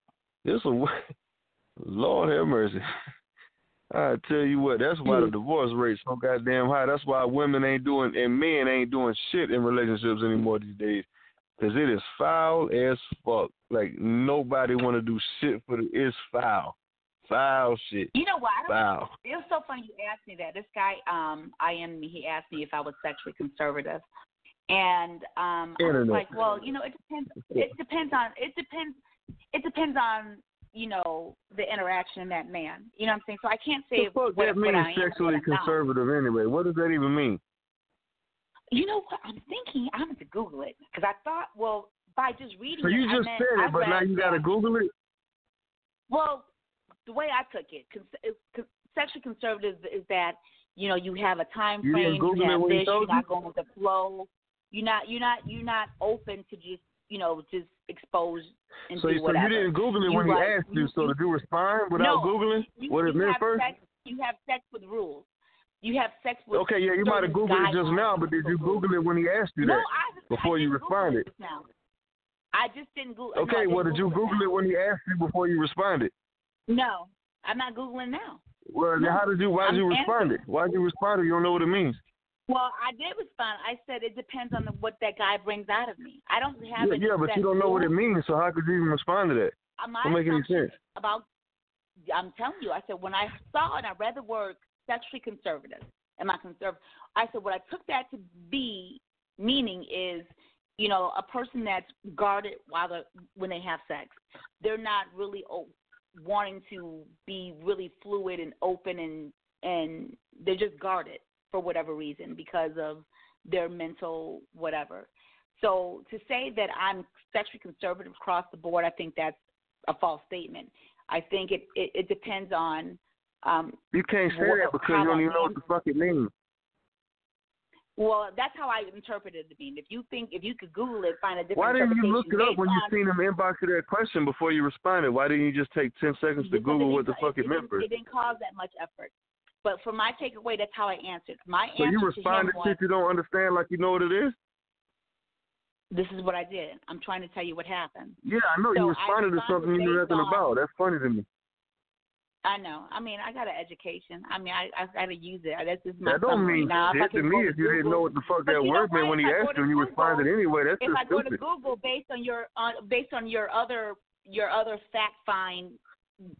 C: this a <laughs> Lord have mercy. I tell you what, that's why the divorce rate's so goddamn high. That's why women ain't doing and men ain't doing shit in relationships anymore these days. Cause it is foul as fuck. Like nobody want to do shit for the. It's foul, foul shit,
D: You know what?
C: Foul.
D: It was so funny you asked me that. This guy, um, I am. He asked me if I was sexually conservative, and um, I was like, well, you know, it depends. It depends on. It depends. It depends on you know the interaction in that man. You know what I'm saying? So I can't say what,
C: that means sexually
D: what not.
C: conservative anyway? What does that even mean?
D: You know what? I'm thinking I'm going to Google it because I thought, well, by just reading
C: So
D: it,
C: you
D: I
C: just
D: meant,
C: said
D: I
C: it, but now you gotta Google it.
D: Well, the way I took it, cons- sexually conservative is that you know you have a time frame,
C: Google it
D: have this, you're not going with the flow. You're not, you're not, you're not open to just you know just expose and
C: So,
D: do
C: so you didn't Google it
D: You
C: when he
D: like-
C: asked you.
D: you-
C: So
D: you-
C: did you respond without
D: no,
C: googling
D: you,
C: what it
D: you
C: meant
D: have
C: first?
D: Sex, you have sex with rules. You have sex with.
C: Okay, yeah, you might have Googled it just now, but did you. Google it when he asked you
D: No,
C: that?
D: I,
C: before
D: I
C: you responded?
D: it now. I just didn't Google. no,
C: Okay,
D: didn't
C: well, did you
D: Google now.
C: it when he asked you before you responded?
D: No, I'm not googling now.
C: Well, then
D: No,
C: how did you? Why did you respond it? Why did you respond it? You don't know what it means.
D: Well, I did respond. I said it depends on the, what that guy brings out of me. I don't have
C: Yeah, yeah, but you don't know what it means. So how could you even respond to that?
D: Uh, My
C: Don't make any sense.
D: About, I'm telling you, I said when I saw and I read the word sexually conservative, am I conservative? I said what I took that to be meaning is, you know, a person that's guarded while the when they have sex. They're not really o- wanting to be really fluid and open and and they're just guarded for whatever reason because of their mental whatever. So to say that I'm sexually conservative across the board, I think that's a false statement. I think it it, it depends on. Um,
C: You can't say
D: What-
C: that because you don't even know what the fuck it means.
D: well, that's how I interpreted it. Being if you think if you could Google it, find a different.
C: Why didn't you look it up when you seen him inbox you that question before you responded? Why didn't you just take ten seconds to Google what the fuck it meant
D: didn't- It didn't cause that much effort. But for my takeaway, that's how I answered. My
C: So
D: answer
C: you
D: to
C: responded
D: was,
C: shit you don't understand like you know what it is?
D: "This is what I did. I'm trying to tell you what happened."
C: Yeah, I know
D: So
C: you
D: I
C: responded to something you knew nothing
D: on-
C: about. That's funny to me.
D: I know. I mean, I got an education. I mean, I I got to use it. That's just my
C: That don't mean
D: now,
C: shit to me if you didn't know what the fuck that word meant when he
D: If
C: asked
D: to
C: you and you responded anyway. That's
D: if
C: just
D: I go to. Google based on your on based on your other your other fact find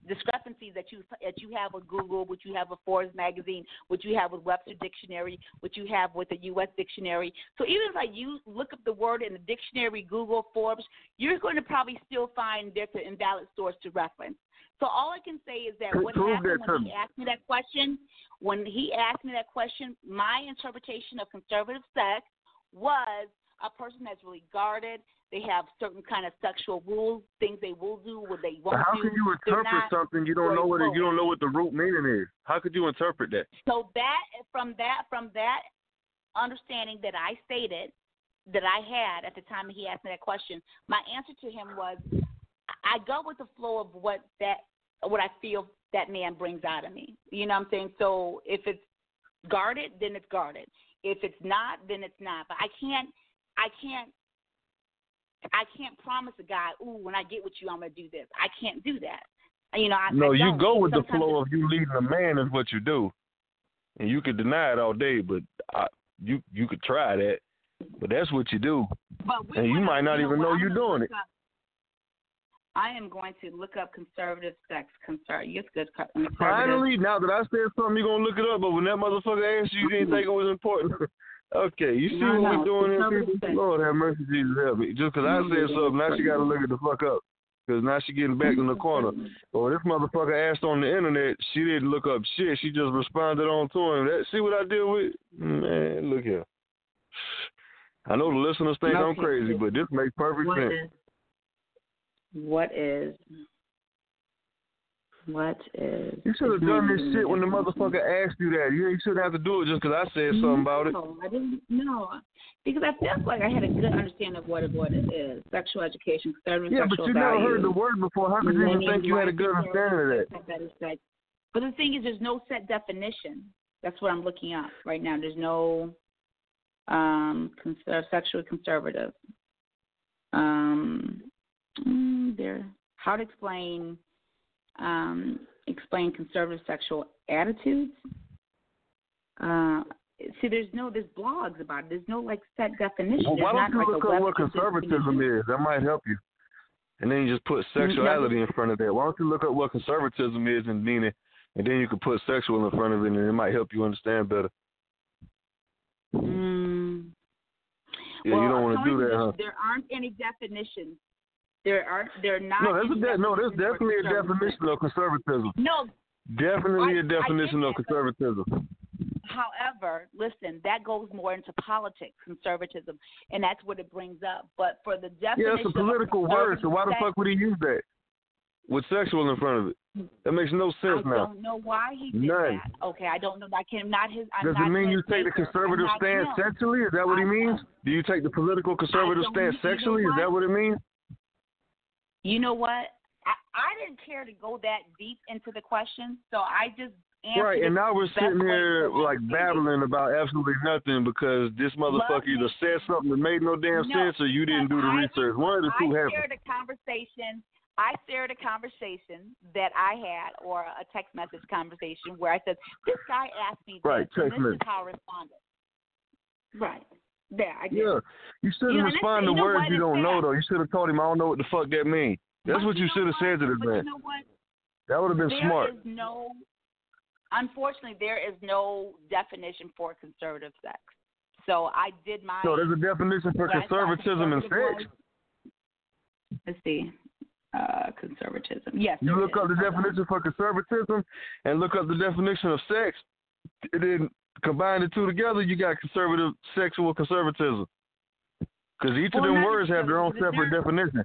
D: discrepancies that you that you have with Google, what you have with Forbes magazine, what you have with Webster Dictionary, what you have with the U.S. Dictionary. So even if I use look up the word in the dictionary, Google, Forbes, you're going to probably still find there's an invalid source to reference. So all I can say is that what
C: Prove
D: happened when he asked me that question, when he asked me that question, my interpretation of conservative sex was a person that's really guarded. They have certain kind of sexual rules, things they will do, what they won't
C: how
D: do.
C: can you interpret something you don't know what it, you don't know what the root meaning is? How could you interpret that?
D: So that from that from that understanding that I stated that I had at the time he asked me that question, my answer to him was I go with the flow of what that what I feel that man brings out of me. You know what I'm saying? So if it's guarded, then it's guarded. If it's not, then it's not. But I can't I can't I can't promise a guy, ooh, when I get with you I'm gonna do this. I can't do that. You know, I
C: No,
D: I
C: you go with the flow of you leading a man is what you do, and you could deny it all day, but I, you you could try that, but that's what you do.
D: But
C: And you might not even
D: what,
C: know you're doing it.
D: up- I am going to look up conservative sex. Conser- yes, good.
C: Finally, now that I said something, you're gonna look it up. But when that motherfucker asked you, you didn't <laughs> think it was important. Okay, you see
D: No,
C: what
D: no,
C: we're doing here,
D: conservative
C: people?
D: sex.
C: Lord have mercy, Jesus help me. Just 'cause I said something, now she got to look it the fuck up. 'Cause now she getting back in the corner. Or this motherfucker asked on the internet, she didn't look up shit. She just responded on to him. That, see what I deal with? Man, look here. I know the listeners think I'm crazy, but this makes perfect
D: What
C: sense.
D: is? What is? What is?
C: You should have done this shit when the motherfucker asked you that. You, shouldn't have to do it just because I said something about it.
D: No, I didn't. know because I felt like I had a good understanding of what it is. Sexual education, conservative
C: Yeah, but
D: sexual
C: you never heard the word before. How could you even think you had a good understanding of that?
D: that is sex. But the thing is, there's no set definition. That's what I'm looking up right now. There's no um, conser- sexually conservative. Um, mm, there. How to explain um, explain conservative sexual attitudes? Uh, see, there's no there's blogs about it. There's no like set definition.
C: Well, why don't you
D: like
C: look up what conservatism is? That might help you. And then you just put sexuality in front of that. Why don't you look up what conservatism is and mean it, and then you can put sexual in front of it, and it might help you understand better.
D: Mm.
C: Yeah,
D: well,
C: you don't want to do that, huh?
D: There aren't any definitions. There are there are not.
C: No, there's a de- no, there's definitely a definition of conservatism.
D: No,
C: Definitely
D: I-
C: a definition of
D: get that,
C: conservatism.
D: However, listen, that goes more into politics, conservatism, and that's what it brings up. But for the definition,
C: Yeah, it's a political word, so why the fuck would he use that? With sexual in front of it. That makes no sense
D: I
C: now.
D: don't know why he did
C: None.
D: that. Okay, I don't know. I can not his. I'm
C: Does
D: not
C: it mean you take the conservative stance
D: him.
C: sexually? Is that what he
D: I
C: means?
D: know.
C: Do you take the political conservative stance sexually? Is that what it means?
D: You know what? I, I didn't care to go that deep into the question, so I just answered
C: Right, and now we're sitting here like babbling about absolutely nothing because this motherfucker either said something that made no damn
D: No,
C: sense or you didn't do the
D: I-
C: research. One of the two happened.
D: I shared a conversation. I shared a conversation that I had, or a text message conversation, where I said, "This guy asked me this,
C: Right,
D: and this
C: message.
D: is how I responded." Right there, I did.
C: Yeah, you shouldn't
D: You know,
C: respond to
D: you
C: words you don't know though. You should have told him I don't know what the fuck that means. That's
D: But
C: what you
D: know
C: should have said to this man.
D: You know?
C: That would have been
D: There
C: smart.
D: is no, unfortunately, there is no definition for conservative sex. So I did my.
C: So there's a definition for
D: what I thought
C: conservatism and sex.
D: Let's see. Uh, conservatism. Yes.
C: You look
D: is.
C: up the definition for conservatism and look up the definition of sex, then combine the two together, you got conservative sexual conservatism. Because each of them words have their own separate definition.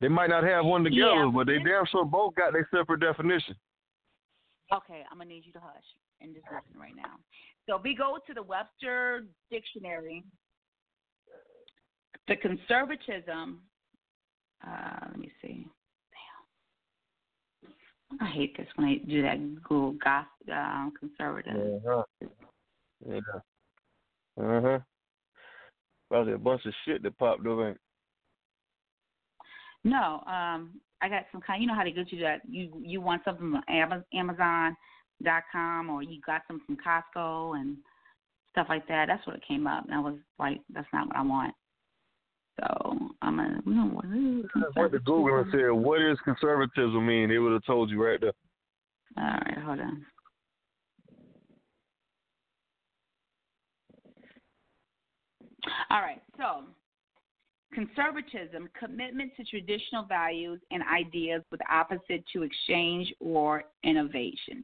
C: They might not have one together,
D: Yeah,
C: but they damn sure both got their separate definition.
D: Okay, I'm gonna need you to hush and just listen right now. So we go to the Webster Dictionary. The conservatism. Uh, let me see. I hate this when I do that Google gossip, uh, conservative.
C: Uh-huh. Yeah. Uh-huh. Probably a bunch of shit that popped up. Ain't
D: No, um, I got some kind. You know how they get you that you you want something from Ama- Amazon dot com or you got some from Costco and stuff like that. That's what it came up, and I was like, that's not what I want. So I'm gonna we don't want
C: went to Google and said, "What does conservatism mean?" They would have told you right there.
D: All right, hold on. All right, so conservatism, commitment to traditional values and ideas with opposite to exchange or innovation.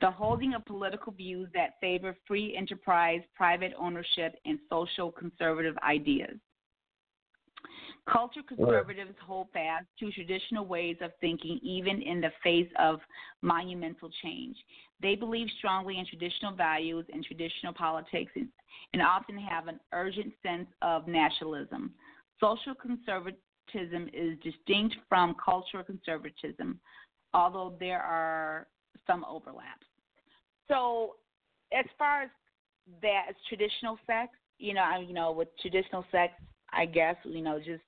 D: The holding of political views that favor free enterprise, private ownership, and social conservative ideas. Culture conservatives hold fast to traditional ways of thinking, even in the face of monumental change. They believe strongly in traditional values and traditional politics and, and often have an urgent sense of nationalism. Social conservatism is distinct from cultural conservatism, although there are some overlaps. So, as far as that as traditional sex, you know, you know, with traditional sex, I guess you know, just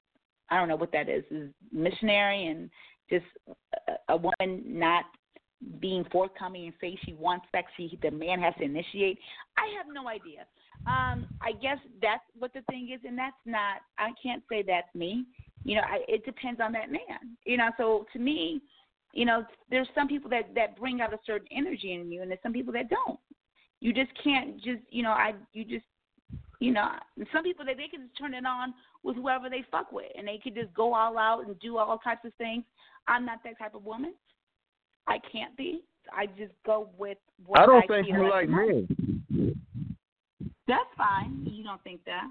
D: I don't know what that is. Is missionary and just a, a woman not being forthcoming and say she wants sex, she, the man has to initiate. I have no idea. Um, I guess that's what the thing is, and that's not. I can't say that's me. You know, I, it depends on that man. You know, so to me, you know, there's some people that that bring out a certain energy in you, and there's some people that don't. You just can't just, you know, I you just you know, some people they they can just turn it on with whoever they fuck with, and they can just go all out and do all types of things. I'm not that type of woman. I can't be. I just go with what
C: I want. I don't
D: I
C: think
D: feel
C: you
D: like
C: like men.
D: That's fine. You don't think that?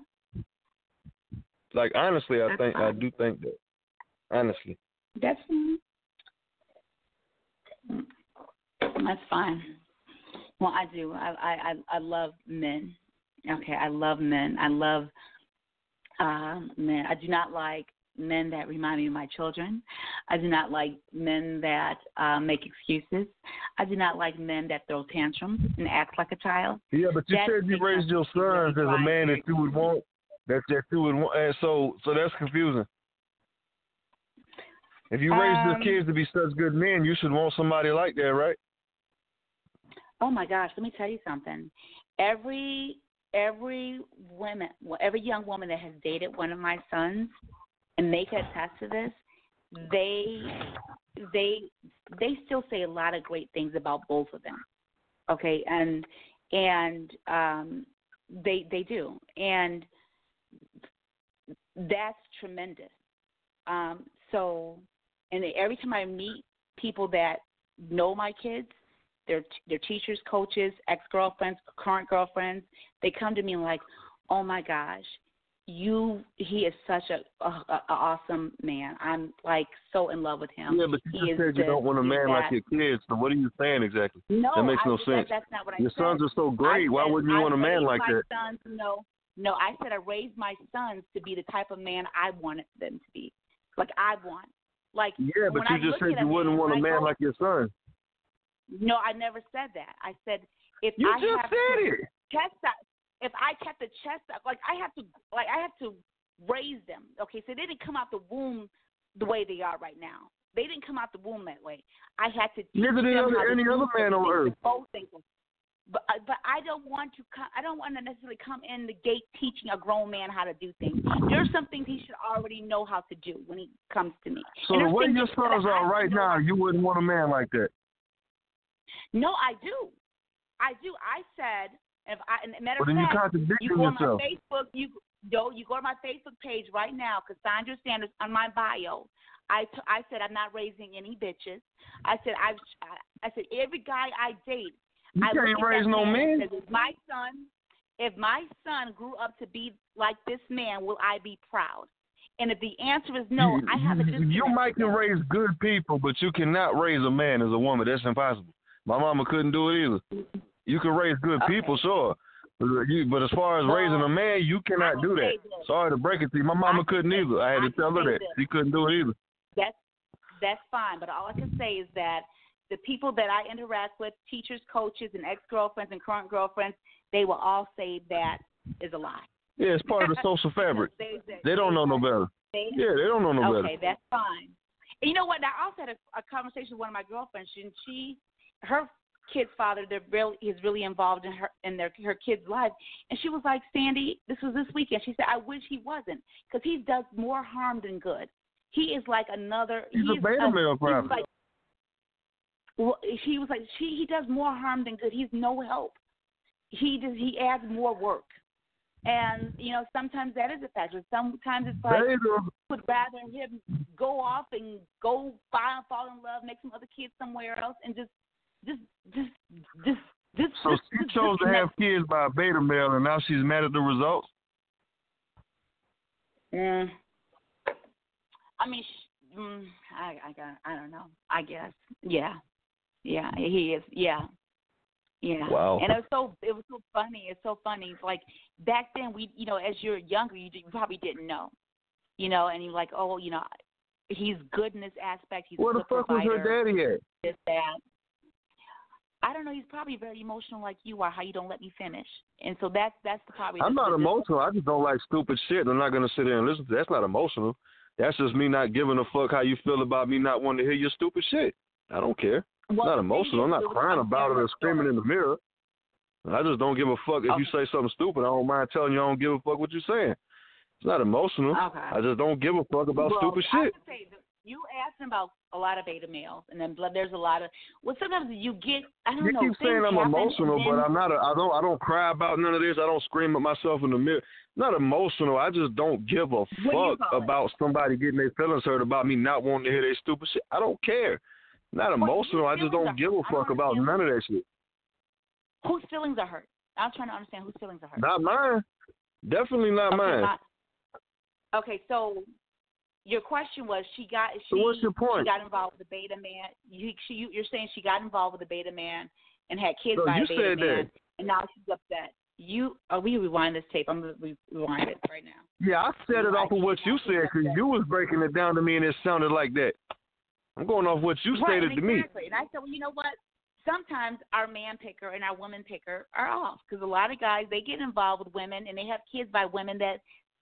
C: Like honestly, I
D: That's
C: think I do think that. Honestly,
D: That's fine. Mm. That's fine. Well, I do. I I I I love men. Okay, I love men. I love um, men. I do not like men that remind me of my children. I do not like men that uh, make excuses. I do not like men that throw tantrums and act like a child.
C: yeah, but you
D: That
C: said you raised your
D: sense. You really
C: sons as a man that you would want. That that you would want, and so so that's confusing. If you raise your
D: Um,
C: kids to be such good men, you should want somebody like that, right?
D: Oh my gosh, let me tell you something. Every every woman, every young woman that has dated one of my sons, and they can attest to this, they they they still say a lot of great things about both of them. Okay, and and um, they they do, and that's tremendous. Um, so, and every time I meet people that know my kids, their their teachers, coaches, ex girlfriends, current girlfriends, they come to me like, "Oh my gosh, you he is such a, a, a awesome man. I'm like so in love with him."
C: Yeah, but you
D: He
C: just said you
D: this,
C: don't want a man like your kids. So what are you saying exactly?
D: No,
C: that makes
D: I,
C: no
D: that-
C: sense.
D: That's not what I
C: Your
D: said.
C: sons are so great.
D: I
C: Why
D: said
C: wouldn't you
D: I
C: want a man like
D: my
C: that?
D: Sons, no, no. I said I raised my sons to be the type of man I wanted them to be, like I want. Like
C: Yeah, but you just said you wouldn't want a man
D: go-
C: like your son.
D: No, I never said that. I said if
C: You
D: I
C: just
D: have
C: said it.
D: chest out, if I kept the chest out, like I have to, like I have to raise them. Okay, so they didn't come out the womb the way they are right now. They didn't come out the womb that way. I had to teach
C: Neither did
D: them
C: other-
D: how to
C: any other man on earth.
D: Both things. But uh, but I don't want to come. I don't want to necessarily come in the gate teaching a grown man how to do things. There's some things he should already know how to do when he comes to me.
C: So the way your sons are right now, you wouldn't want a man like that.
D: No, I do. I do. I said if I and matter of
C: then you
D: fact, you go on my Facebook. You go. You go to my Facebook page right now, Cassandra Sanders on my bio. I, t- I said I'm not raising any bitches. I said I've I said every guy I date.
C: You
D: I
C: can't raise no
D: man and
C: men.
D: says, If my son, if my son grew up to be like this man, will I be proud? And if the answer is no,
C: you,
D: I have a
C: you, might can raise good people, but you cannot raise a man as a woman. That's impossible. My mama couldn't do it either. You can raise good
D: Okay.
C: people, sure. But, you, but as far as
D: Well,
C: raising a man, you cannot do that. Sorry to break it to you. My mama
D: I
C: couldn't either. I had
D: I
C: to tell her that. She couldn't do it either.
D: that's that's fine. But all I can say is that the people that I interact with, teachers, coaches, and ex girlfriends and current girlfriends, they will all say that is a lie.
C: Yeah, it's part of the <laughs> social fabric.
D: They, they,
C: They don't know no better.
D: They,
C: Yeah, they don't know no
D: okay,
C: better.
D: Okay, that's fine. And you know what? I also had a, a conversation with one of my girlfriends, and she, her kid's father that really is really involved in her in their her kid's life. And she was like, Sandy, this was this weekend. She said, I wish he wasn't because he does more harm than good. He is like another.
C: He's, he's a beta male, probably.
D: Like, well, he was like, she he does more harm than good. He's no help. He does. He adds more work. And you know, sometimes that is a factor. Sometimes it's like would rather him go off and go find, fall in love, make some other kids somewhere else, and just, just, just, just, just.
C: So
D: just,
C: she
D: just,
C: chose
D: just
C: to have kids by a beta male, and now she's mad at the results.
D: Mm. I mean, sh- mm, I, I got, I don't know. I guess, yeah, yeah, he is, yeah. Yeah.
C: Wow.
D: And it was so it was so funny. It's so funny. It's like back then we you know as you're younger you, you probably didn't know, you know, and you're like oh you know he's good in this aspect. He's
C: Where
D: a
C: the fuck was her daddy at?
D: This that. I don't know. He's probably very emotional like you are. How you don't let me finish, and so that's that's the probably.
C: I'm
D: the,
C: not
D: the,
C: emotional. I just don't like stupid shit. I'm not gonna sit there and listen to. That's not emotional. That's just me not giving a fuck how you feel about me not wanting to hear your stupid shit. I don't care.
D: Well,
C: not emotional. I'm not crying about it or screaming in the mirror. I just don't give a fuck if
D: okay.
C: you say something stupid. I don't mind telling you I don't give a fuck what you're saying. It's not emotional.
D: Okay.
C: I just don't give a fuck about
D: well,
C: stupid
D: I
C: shit.
D: Say that you asked about a lot of beta males, and then there's a lot of. Well, sometimes you get. I don't
C: you
D: know.
C: keep saying I'm emotional, but I'm not. A, I don't. I don't cry about none of this. I don't scream at myself in the mirror. Not emotional. I just don't give a fuck about somebody getting their feelings hurt about me not wanting to hear their stupid shit. I don't care. Not emotional. I just don't give a fuck about none of that shit.
D: Whose feelings are hurt? I'm trying to understand whose feelings are hurt.
C: Not mine. Definitely not
D: okay,
C: mine.
D: Not, okay, so your question was she got she,
C: so what's your point?
D: she got involved with the beta man. You, she, you, you're saying she got involved with the beta man and had kids
C: no,
D: by
C: you
D: a beta
C: said
D: man,
C: that.
D: and now she's upset. You, oh, we rewind this tape. I'm gonna re- rewind it right now.
C: Yeah, I set it off of what you said because you was breaking it down to me and it sounded like that. I'm going off what you
D: right,
C: stated
D: exactly.
C: to me.
D: And I said, well, you know what? Sometimes our man picker and our woman picker are off because a lot of guys they get involved with women and they have kids by women that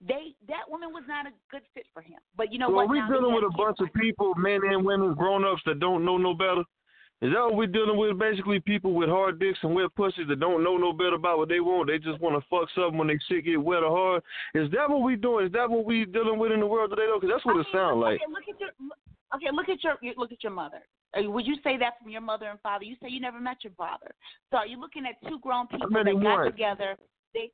D: they that woman was not a good fit for him. But you know
C: so
D: what?
C: are we dealing with a bunch of people, men and women, grown ups that don't know no better? Is that what we're dealing with? Basically, people with hard dicks and wet pussies that don't know no better about what they want. They just want to fuck something when they shit get wet or hard. Is that what we doing? Is that what we dealing with in the world today? Though, because that's what it sounds like.
D: Okay, look at your okay. Look at your look at your mother. Uh, would you say that from your mother and father? You say you never met your father. So are you looking at two grown people that got together? They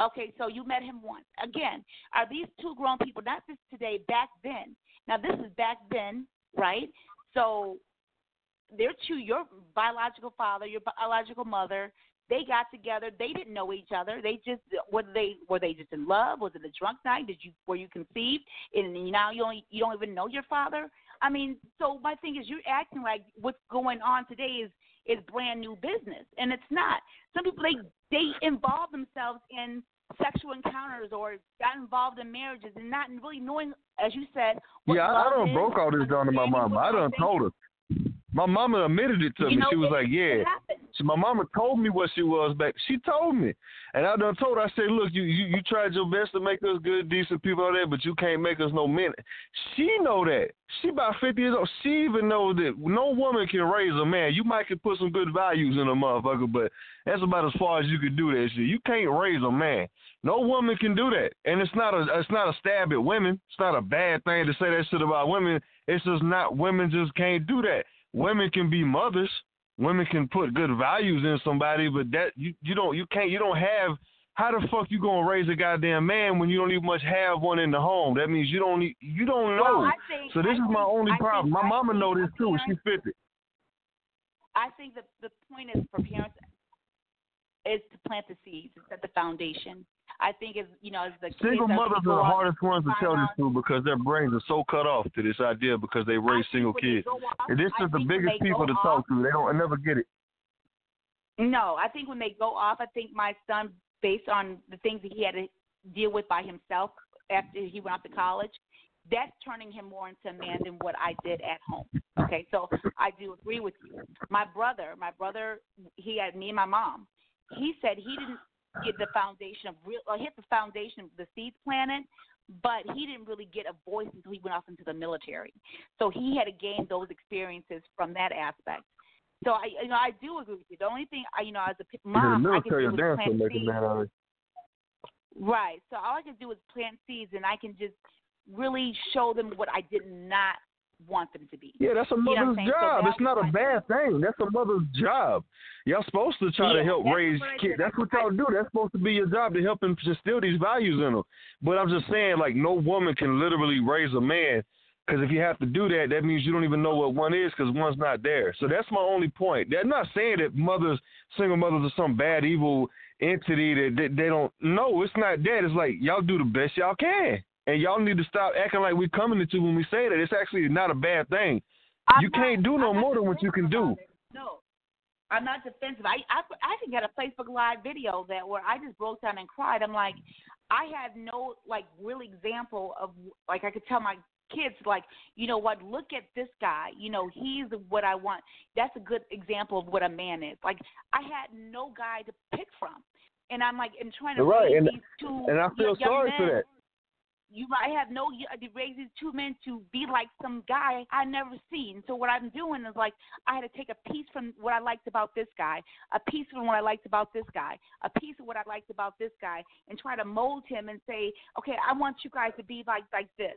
D: okay. So you met him once. Again, are these two grown people? Not just today. Back then. Now this is back then, right? So they're two. Your biological father, your biological mother. They got together. They didn't know each other. They just were they were they just in love? Was it a drunk night? Did you were you conceived? And now you only you don't even know your father. I mean, so my thing is you're acting like what's going on today is is brand new business, and it's not. Some people they they involve themselves in sexual encounters or got involved in marriages and not really knowing, as you said. What
C: yeah, I, I done broke all this down to my mama. I done told her. My mama admitted it to
D: you
C: me. She was like, "Yeah." So my mama told me what she was back. She told me, and I done told her. I said, "Look, you you, you tried your best to make us good, decent people out there, but you can't make us no men." She know that. She about fifty years old. She even know that no woman can raise a man. You might can put some good values in a motherfucker, but that's about as far as you can do that shit. You can't raise a man. No woman can do that, and it's not a it's not a stab at women. It's not a bad thing to say that shit about women. It's just not women just can't do that. Women can be mothers. Women can put good values in somebody, but that you you don't you can't you don't have. How the fuck you gonna raise a goddamn man when you don't even much have one in the home? That means you don't you don't know.
D: Well, think,
C: so this
D: I
C: is
D: think,
C: my only
D: I
C: problem.
D: Think,
C: my mama know this too.
D: Parents,
C: She's fifty.
D: I think the the point is for parents is to plant the seeds, to set the foundation. I think as you know, as the
C: single mothers are the hardest ones to tell this to because their brains are so cut off to this idea because they raise single kids.
D: Off,
C: and this is the biggest people to talk to. They don't I never get it.
D: No, I think when they go off, I think my son, based on the things that he had to deal with by himself after he went off to college, that's turning him more into a man than what I did at home. Okay, so I do agree with you. My brother, my brother, he had me and my mom. He said he didn't get the foundation of real, or hit the foundation of the seeds planted, but he didn't really get a voice until he went off into the military. So he had to gain those experiences from that aspect. So I, you know, I do agree with you. The only thing, I, you know, as a mom,
C: the
D: I can
C: military
D: do is plant
C: sure
D: seeds.
C: out of.
D: Right. So all I can do is plant seeds, and I can just really show them what I did not want them to be.
C: Yeah, that's a
D: You know
C: mother's?
D: So
C: job. it's not a bad thing. That's a mother's job. Y'all supposed to try to help raise kids. That's what y'all do. That's supposed to be your job to help instill these values in them. But I'm just saying, like, no woman can literally raise a man. Because if you have to do that, that means you don't even know what one is because one's not there. So that's my only point. They're not saying that mothers, single mothers, are some bad, evil entity that they, they don't. know. it's not that. It's like y'all do the best y'all can, and y'all need to stop acting like we're coming at you when we say that. It's actually not a bad thing.
D: I'm
C: You
D: not-
C: can't do no more than what you can do.
D: it. No, I'm not defensive. I I I even got a Facebook Live video that where I just broke down and cried. I'm like, I had no like real example of like I could tell my kids like, you know what? Look at this guy. You know he's what I want. That's a good example of what a man is. Like I had no guy to pick from, and I'm like, and trying to
C: Right, and-
D: these two
C: And I feel
D: young
C: sorry
D: men
C: for that.
D: You I have no to raise these two men to be like some guy I never seen. So what I'm doing is like I had to take a piece from what I liked about this guy, a piece from what I liked about this guy, a piece of what I liked about this guy, and try to mold him and say, okay, I want you guys to be like like this.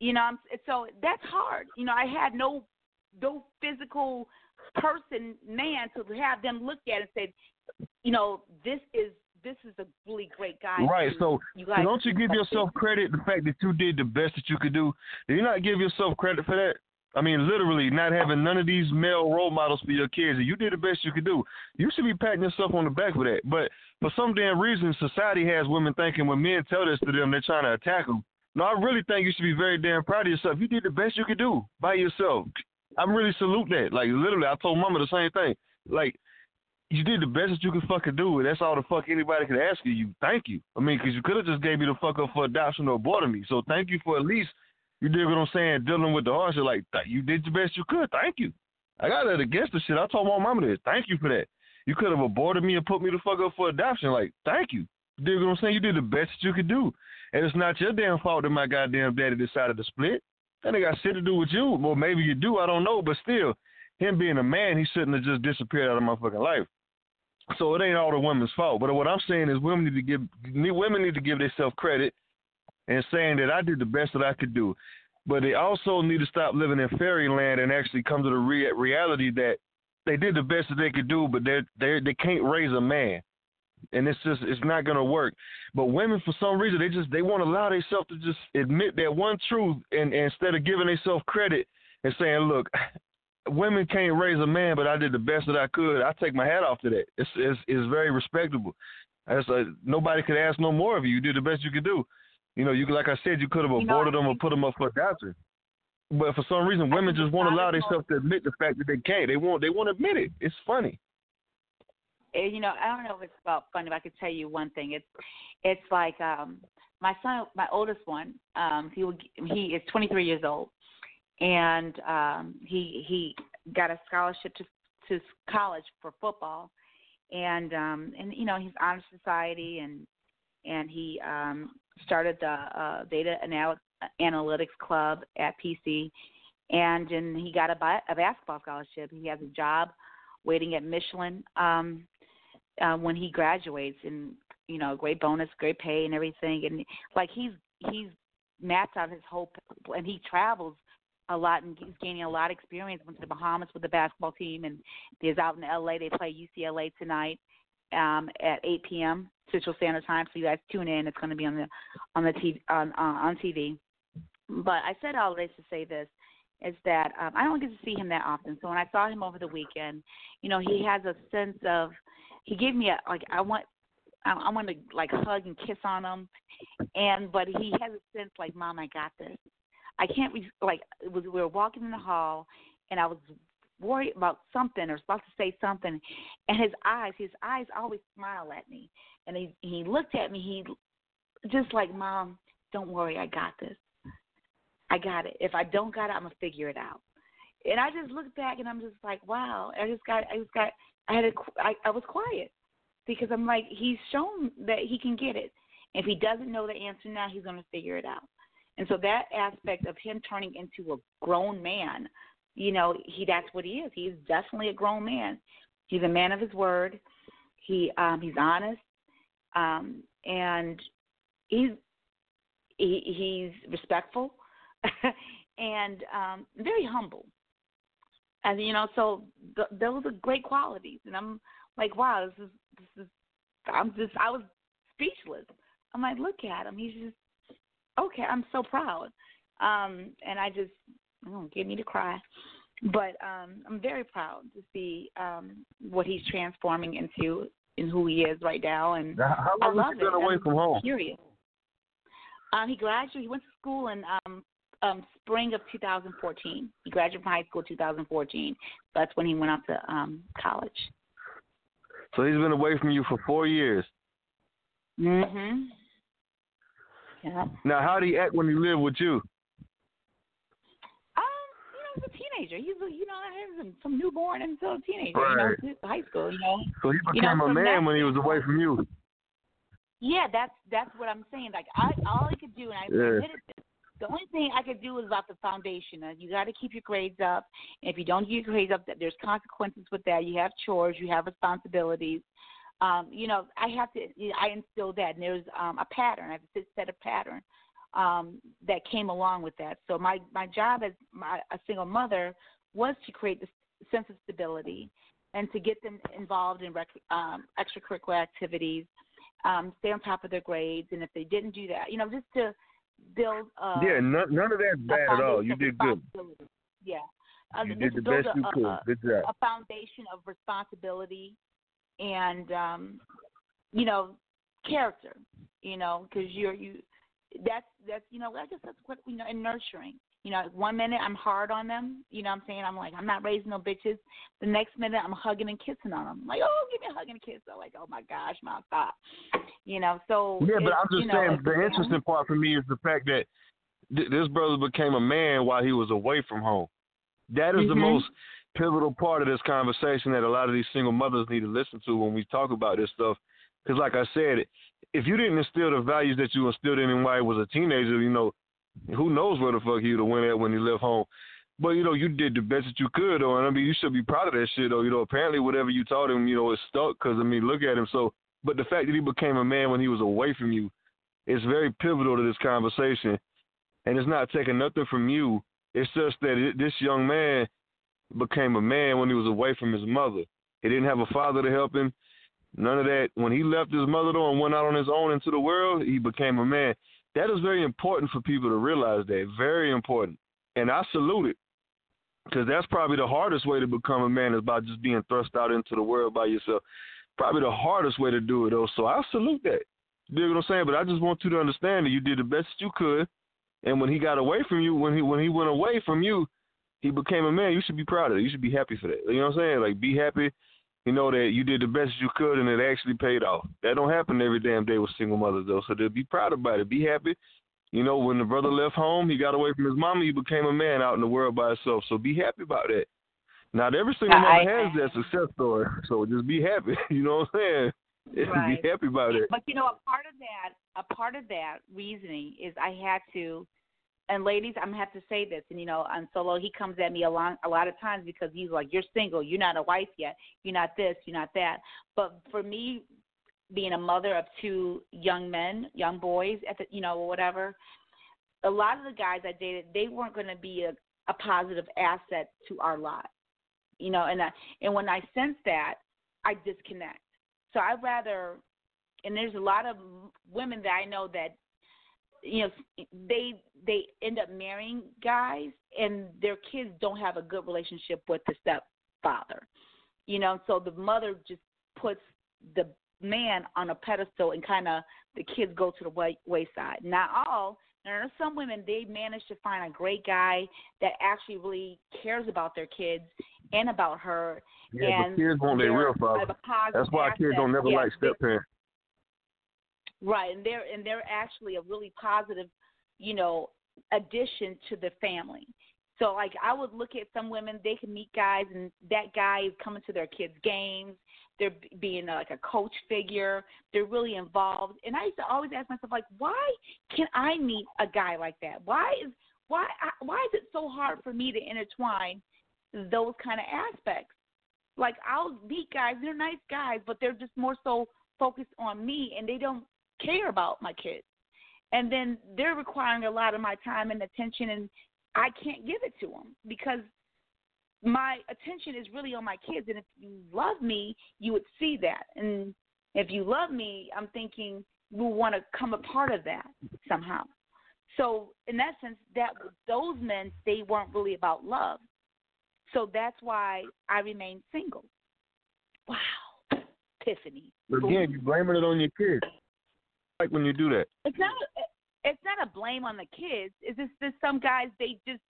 D: You know, I'm, so that's hard. You know, I had no no physical person man to have them look at and say, you know, this is this is a really great guy.
C: Right. So,
D: you
C: so don't you give yourself credit the fact that you did the best that you could do? Do you not give yourself credit for that? I mean, literally, not having none of these male role models for your kids, and you did the best you could do. You should be patting yourself on the back for that. But for some damn reason, society has women thinking when men tell this to them, they're trying to attack them. No, I really think you should be very damn proud of yourself. You did the best you could do by yourself. I'm really salute that. Like literally, I told Mama the same thing. Like you did the best that you could fucking do, and that's all the fuck anybody could ask you. You thank you. I mean, 'cause you could have just gave me the fuck up for adoption or aborting me. So thank you for at least you did what I'm saying, dealing with the hardship. Like you did the best you could. Thank you. I got that against the shit. I told my mama this. Thank you for that. You could have aborted me and put me the fuck up for adoption. Like thank you. You what I'm saying. You did the best that you could do, and it's not your damn fault that my goddamn daddy decided to split. That ain't got shit to do with you. Well, maybe you do. I don't know, but still, him being a man, he shouldn't have just disappeared out of my fucking life. So it ain't all the women's fault. But what I'm saying is women need to give women need to give themselves credit and saying that I did the best that I could do. But they also need to stop living in fairyland and actually come to the re- reality that they did the best that they could do, but they they they can't raise a man, and it's just it's not gonna work. But women, for some reason, they just they won't allow themselves to just admit that one truth, and, and instead of giving themselves credit and saying, "Look, women can't raise a man, but I did the best that I could." I take my hat off to that. It's it's, it's very respectable. That's like nobody could ask no more of you. You did the best you could do. You know, you like I said, you could have aborted them or put them up for adoption. But for some reason, women just won't allow themselves to admit the fact that they can't. They won't. They won't admit it. It's funny.
D: You know, I don't know if it's about funny, but I could tell you one thing. It's it's like um my son, my oldest one, um, he will, he is 23 years old, and um, he he got a scholarship to to college for football, and um, and you know he's honor society, and and he um, started the uh, data anal- analytics club at PC, and and he got a, bi- a basketball scholarship. He has a job waiting at Michelin um, uh, when he graduates, and you know, great bonus, great pay, and everything. And like he's he's mapped out his whole, and he travels a lot and he's gaining a lot of experience. Went to the Bahamas with the basketball team, and he's out in L.A. They play UCLA tonight um, at 8 p.m. Central Standard Time. So you guys tune in. It's going to be on the on the TV on uh, on TV. But I said all this to say this is that um, I don't get to see him that often. So when I saw him over the weekend, you know, he has a sense of he gave me a like I want I want to like hug and kiss on him, and but he has a sense like Mom, I got this. I can't re- like was we were walking in the hall, and I was worried about something or was about to say something, and his eyes his eyes always smile at me, and he he looked at me he just like Mom, don't worry, I got this. I got it. If I don't got it, I'm gonna figure it out. And I just looked back and I'm just like, wow. I just got, I just got, I had a, I, I was quiet because I'm like, he's shown that he can get it. If he doesn't know the answer now, he's gonna figure it out. And so that aspect of him turning into a grown man you know, he that's what he is. He's definitely a grown man. He's a man of his word. He um he's honest. Um and he's he, he's respectful <laughs> and um very humble. And you know, so th- those are great qualities and I'm like, wow, this is this is I'm just I was speechless. I'm like, look at him. He's just okay. I'm so proud. Um, and I just oh, get me to cry. But um, I'm very proud to see um, what he's transforming into and who he is right now. And
C: how long
D: I love
C: has he been away
D: I'm
C: from home?
D: Curious. Um, he graduated. He went to school in um, um, spring of 2014. He graduated from high school 2014. That's when he went off to um, college.
C: So he's been away from you for four years.
D: Mhm. Yeah.
C: Now, how do he act when he live with you?
D: Um, you know, he's a teenager. He's a, you know, he's from newborn until a teenager.
C: Right.
D: You know, high school. You know.
C: So he
D: You know,
C: became a man when he was away from you.
D: Yeah, that's that's what I'm saying. Like I, all I could do, and I
C: Yeah.
D: The only thing I could do is about the foundation. Uh, you got to keep your grades up. And if you don't get your grades up, that there's consequences with that. You have chores, you have responsibilities. Um, you know, I have to. I instill that, and there's um, a pattern. I have to set a pattern um, that came along with that. So my my job as my, a single mother was to create this sense of stability and to get them involved in rec- um, extracurricular activities, um, stay on top of their grades, and if they didn't do that, you know, just to build. Uh,
C: yeah, none, none of that's bad at all. You did good.
D: Yeah. Uh,
C: You did the best
D: a,
C: you could.
D: A,
C: Good job.
D: a foundation of responsibility and um you know character you know because you're you that's that's you know i guess that's what you know and nurturing. You know one minute i'm hard on them you know what i'm saying? I'm like i'm not raising no bitches. The next minute i'm hugging and kissing on them like oh give me a hug and a kiss. I'm like oh my gosh my god you know so
C: Yeah, but I'm just
D: you know,
C: saying the interesting part for me is the fact that th- this brother became a man while he was away from home. That is the
D: Mhm.
C: most pivotal part of this conversation that a lot of these single mothers need to listen to when we talk about this stuff. Because, like I said, if you didn't instill the values that you instilled in him while he was a teenager, you know, who knows where the fuck he would have went at when he left home. But you know, you did the best that you could, though, and I mean, you should be proud of that shit, though. You know, apparently whatever you taught him, you know, it stuck. Because I mean, look at him. So, but the fact that he became a man when he was away from you is very pivotal to this conversation, and it's not taking nothing from you. It's just that this young man became a man when he was away from his mother. He didn't have a father to help him. None of that. When he left his mother though and went out on his own into the world, he became a man. That is very important for people to realize that. Very important. And I salute it. Because that's probably the hardest way to become a man is by just being thrust out into the world by yourself. Probably the hardest way to do it though. So I salute that. You know what I'm saying? But I just want you to understand that you did the best you could. And when he got away from you, when he when he went away from you, he became a man. You should be proud of it. You should be happy for that. You know what I'm saying? Like be happy. You know that you did the best you could, and it actually paid off. That don't happen every damn day with single mothers though. So to be proud about it. Be happy. You know, when the brother left home, he got away from his mama. He became a man out in the world by himself. So be happy about that. Not every single
D: I-
C: mother has that success story. So just be happy. <laughs> You know what I'm saying? <laughs>
D: Right.
C: Be happy about it.
D: But you know, a part of that, a part of that reasoning is I had to, and ladies, I'm gonna have to say this, and you know, on solo, he comes at me a lot, a lot of times because he's like, "You're single, you're not a wife yet, you're not this, you're not that." But for me, being a mother of two young men, young boys, at the, you know, whatever, a lot of the guys I dated, they weren't to be a, a positive asset to our lot, you know, and I, and when I sense that, I disconnect. So I'd rather, and there's a lot of women that I know that, you know, they they end up marrying guys, and their kids don't have a good relationship with the stepfather, you know. So the mother just puts the man on a pedestal, and kind of the kids go to the way, wayside. Not all. There are some women they manage to find a great guy that actually really cares about their kids and about her.
C: Yeah,
D: and
C: but kids want their real father. That's why kids don't never like step parents.
D: Right, and they're and they're actually a really positive, you know, addition to the family. So like I would look at some women, they can meet guys and that guy is coming to their kids' games. They're being uh, like a coach figure. They're really involved. And I used to always ask myself like, why can I meet a guy like that? Why is why why is it so hard for me to intertwine those kind of aspects. Like I'll meet guys, they're nice guys, but they're just more so focused on me and they don't care about my kids. And then they're requiring a lot of my time and attention and I can't give it to them because my attention is really on my kids and if you love me, you would see that. And if you love me, I'm thinking you want to come a part of that somehow. So in that sense, that those men they weren't really about love. So that's why I remain single. Wow, epiphany.
C: Again, you're blaming it on your kids. Like when you do that.
D: It's not. It's not a blame on the kids. It's just that some guys they just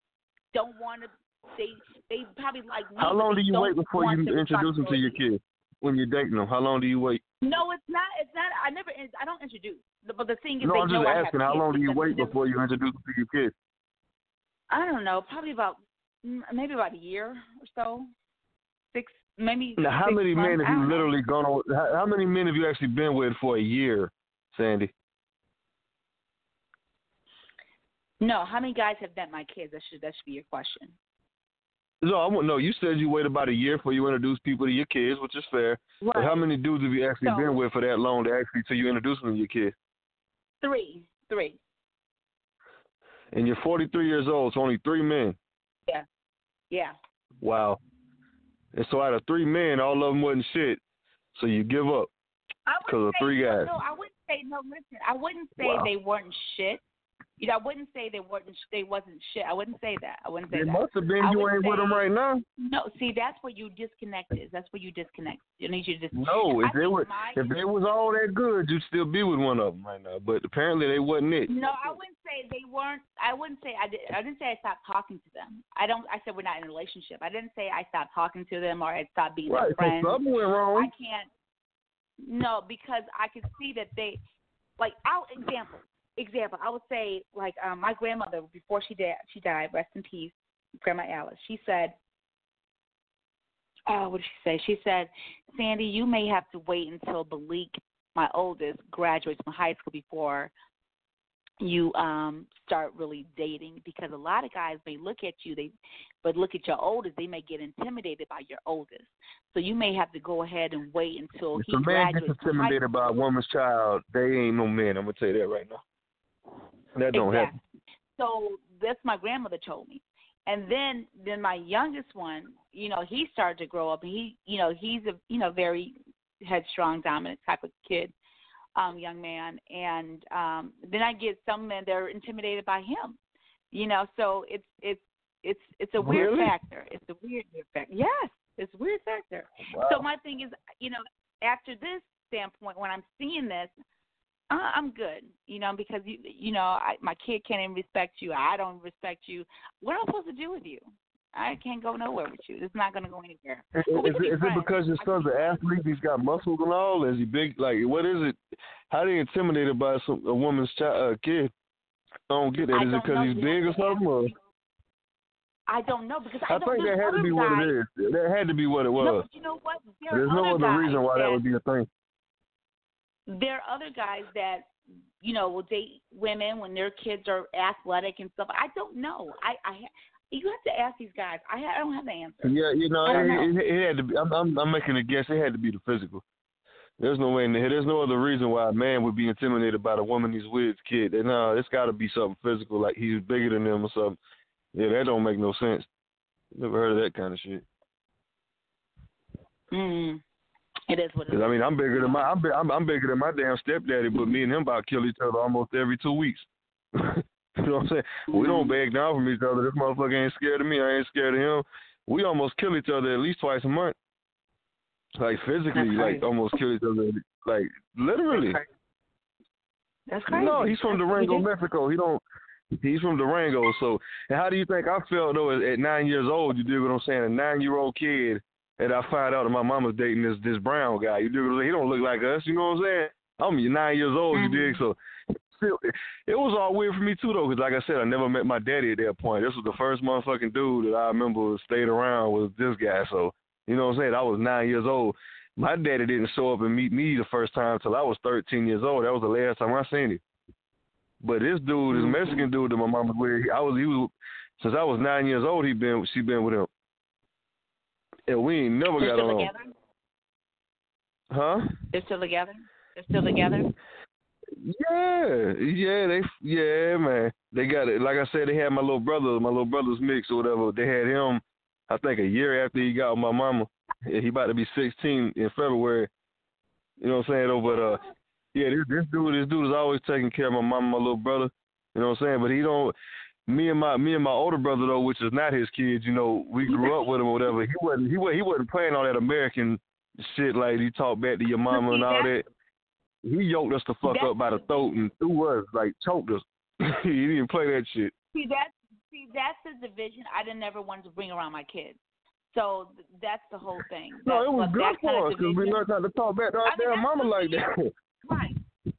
D: don't want to. They they probably like.
C: How long
D: do
C: you wait before you introduce them to your kids? When you're dating them, how long do you wait?
D: No, it's not. It's not. I never. I don't introduce. But the thing is,
C: no,
D: they
C: I'm just asking. How long do you wait before you introduce them to your kids?
D: I don't know. Probably about maybe about a year or so. Six, maybe.
C: Now, how
D: six
C: many
D: months,
C: men have you literally gone on? How, how many men have you actually been with for a year, Sandy?
D: No, how many guys have met my kids? That should that should be your question.
C: No, I want no. You said you wait about a year before you introduce people to your kids, which is fair. But how many dudes have you actually
D: So-
C: been with for that long to actually till you introduce them to your kids?
D: Three, three.
C: And you're 43 years old, so only three men.
D: Yeah, yeah.
C: Wow. And so out of three men, all of them wasn't shit. So you give up. because of three guys.
D: No, I wouldn't say no. Listen, I wouldn't say
C: Wow.
D: they weren't shit. You know, I wouldn't say they weren't. They wasn't shit. I wouldn't say that. I wouldn't say
C: It
D: that.
C: must have been
D: I
C: you ain't with them right now.
D: No, see, that's where you disconnect is. That's where you disconnect. I need you to dis-
C: No,
D: I
C: if they were
D: my-
C: if they was all that good, you'd still be with one of them right now. But apparently they wasn't it.
D: No, I wouldn't say they weren't. I wouldn't say I did. I didn't say I stopped talking to them. I don't. I said we're not in a relationship. I didn't say I stopped talking to them or I stopped being
C: Right,
D: their
C: so
D: friend.
C: something went wrong.
D: I can't. No, because I could see that they, like, I'll example. Example. I would say, like, um, my grandmother before she died. She died. Rest in peace, Grandma Alice. She said, "Oh, what did she say?" She said, "Sandy, you may have to wait until Balik, my oldest, graduates from high school before." You um start really dating because a lot of guys may look at you, they but look at your oldest, they may get intimidated by your oldest. So you may have to go ahead and wait until
C: If
D: he
C: a man
D: graduates.
C: gets intimidated by a woman's child, they ain't no men. I'm gonna tell you that right now. That don't
D: exactly.
C: happen.
D: So that's my grandmother told me. And then then my youngest one, you know, he started to grow up and he you know, he's a you know, very headstrong, dominant type of kid, um, young man. And um then I get some men that are intimidated by him. You know, so it's it's it's it's a weird
C: Really?
D: factor. It's a weird, factor. Yes, it's a weird factor. So my thing is, you know, after this standpoint, when I'm seeing this, uh, I'm good. You know, because you you know, I, my kid can't even respect you. I don't respect you. What am I supposed to do with you? I can't go nowhere with you. It's not going to go anywhere.
C: Is, is it, is it because your son's an athlete? He's got muscles and all. Is he big? Like, what is it? How they intimidated by some a woman's child, uh, kid? I don't get that. Is it because he's big or something? Or?
D: I don't know because I,
C: I think that had to be what it is. That had to be what it
D: No,
C: was.
D: but you know what? There
C: There's no
D: other
C: other reason why that would be a thing.
D: there are other guys that you know will date women when their kids are athletic and stuff. I don't know. I I you have to ask these guys. I I don't have the answer.
C: Yeah, you know, it,
D: know.
C: it, it had to be. I'm, I'm, I'm making a guess. It had to be the physical. There's no way in the, There's no other reason why a man would be intimidated by the woman he's with, kid. And, No, it's got to be something physical, like he's bigger than them or something. Yeah, that don't make no sense. Never heard of that kind of shit.
D: Mm. It is what it is.
C: I mean, I'm bigger than my, I'm, I'm, I'm bigger than my damn stepdaddy, but me and him about kill each other almost every two weeks. <laughs> <laughs> you know what I'm saying? We don't mm-hmm. beg down from each other. This motherfucker ain't scared of me. I ain't scared of him. We almost kill each other at least twice a month. Like physically, like almost kill each other. Like literally.
D: That's crazy.
C: No, he's from
D: That's
C: Durango. Mexico. He don't. He's from Durango. So, and how do you think I felt though at, at nine years old? You dig what I'm saying? A nine year old kid, and I find out that my mama's dating this this brown guy. You dig what I'm saying? He don't look like us. You know what I'm saying? I'm nine years old. You dig? Mm-hmm. So, still, it was all weird for me too though, because like I said, I never met my daddy at that point. This was the first motherfucking dude that I remember stayed around was this guy. So, you know what I'm saying? I was nine years old. My daddy didn't show up and meet me the first time till I was 13 years old. That was the last time I seen him. But this dude, this mm-hmm. Mexican dude that my mama was with, I was he was since I was nine years old. He been she been with him. and we ain't never
D: They're
C: got
D: still
C: along.
D: together.
C: Huh?
D: They're still together. They're still together.
C: Yeah, yeah, they, yeah, man. They got it. Like I said, they had my little brother. My little brother's mix or whatever. They had him. I think a year after he got with my mama. He about to be 16 in February. You know what I'm saying? Though, but uh, yeah, this, this dude, this dude is always taking care of my mama, my little brother. You know what I'm saying? But he don't. Me and my me and my older brother though, which is not his kids. You know, we grew up with him or whatever. He wasn't he was he wasn't playing all that American shit like he talked back to your mama and all that. He yoked us the fuck
D: That's-
C: up by the throat and threw us like choked us. <laughs> he didn't play that shit.
D: See that's see that's the division I didn't never wanted to bring around my kids. So th- that's the whole thing.
C: No,
D: That-
C: it was good for us because we learned how to talk back to our
D: I mean,
C: damn mama like that. <laughs>
D: Right.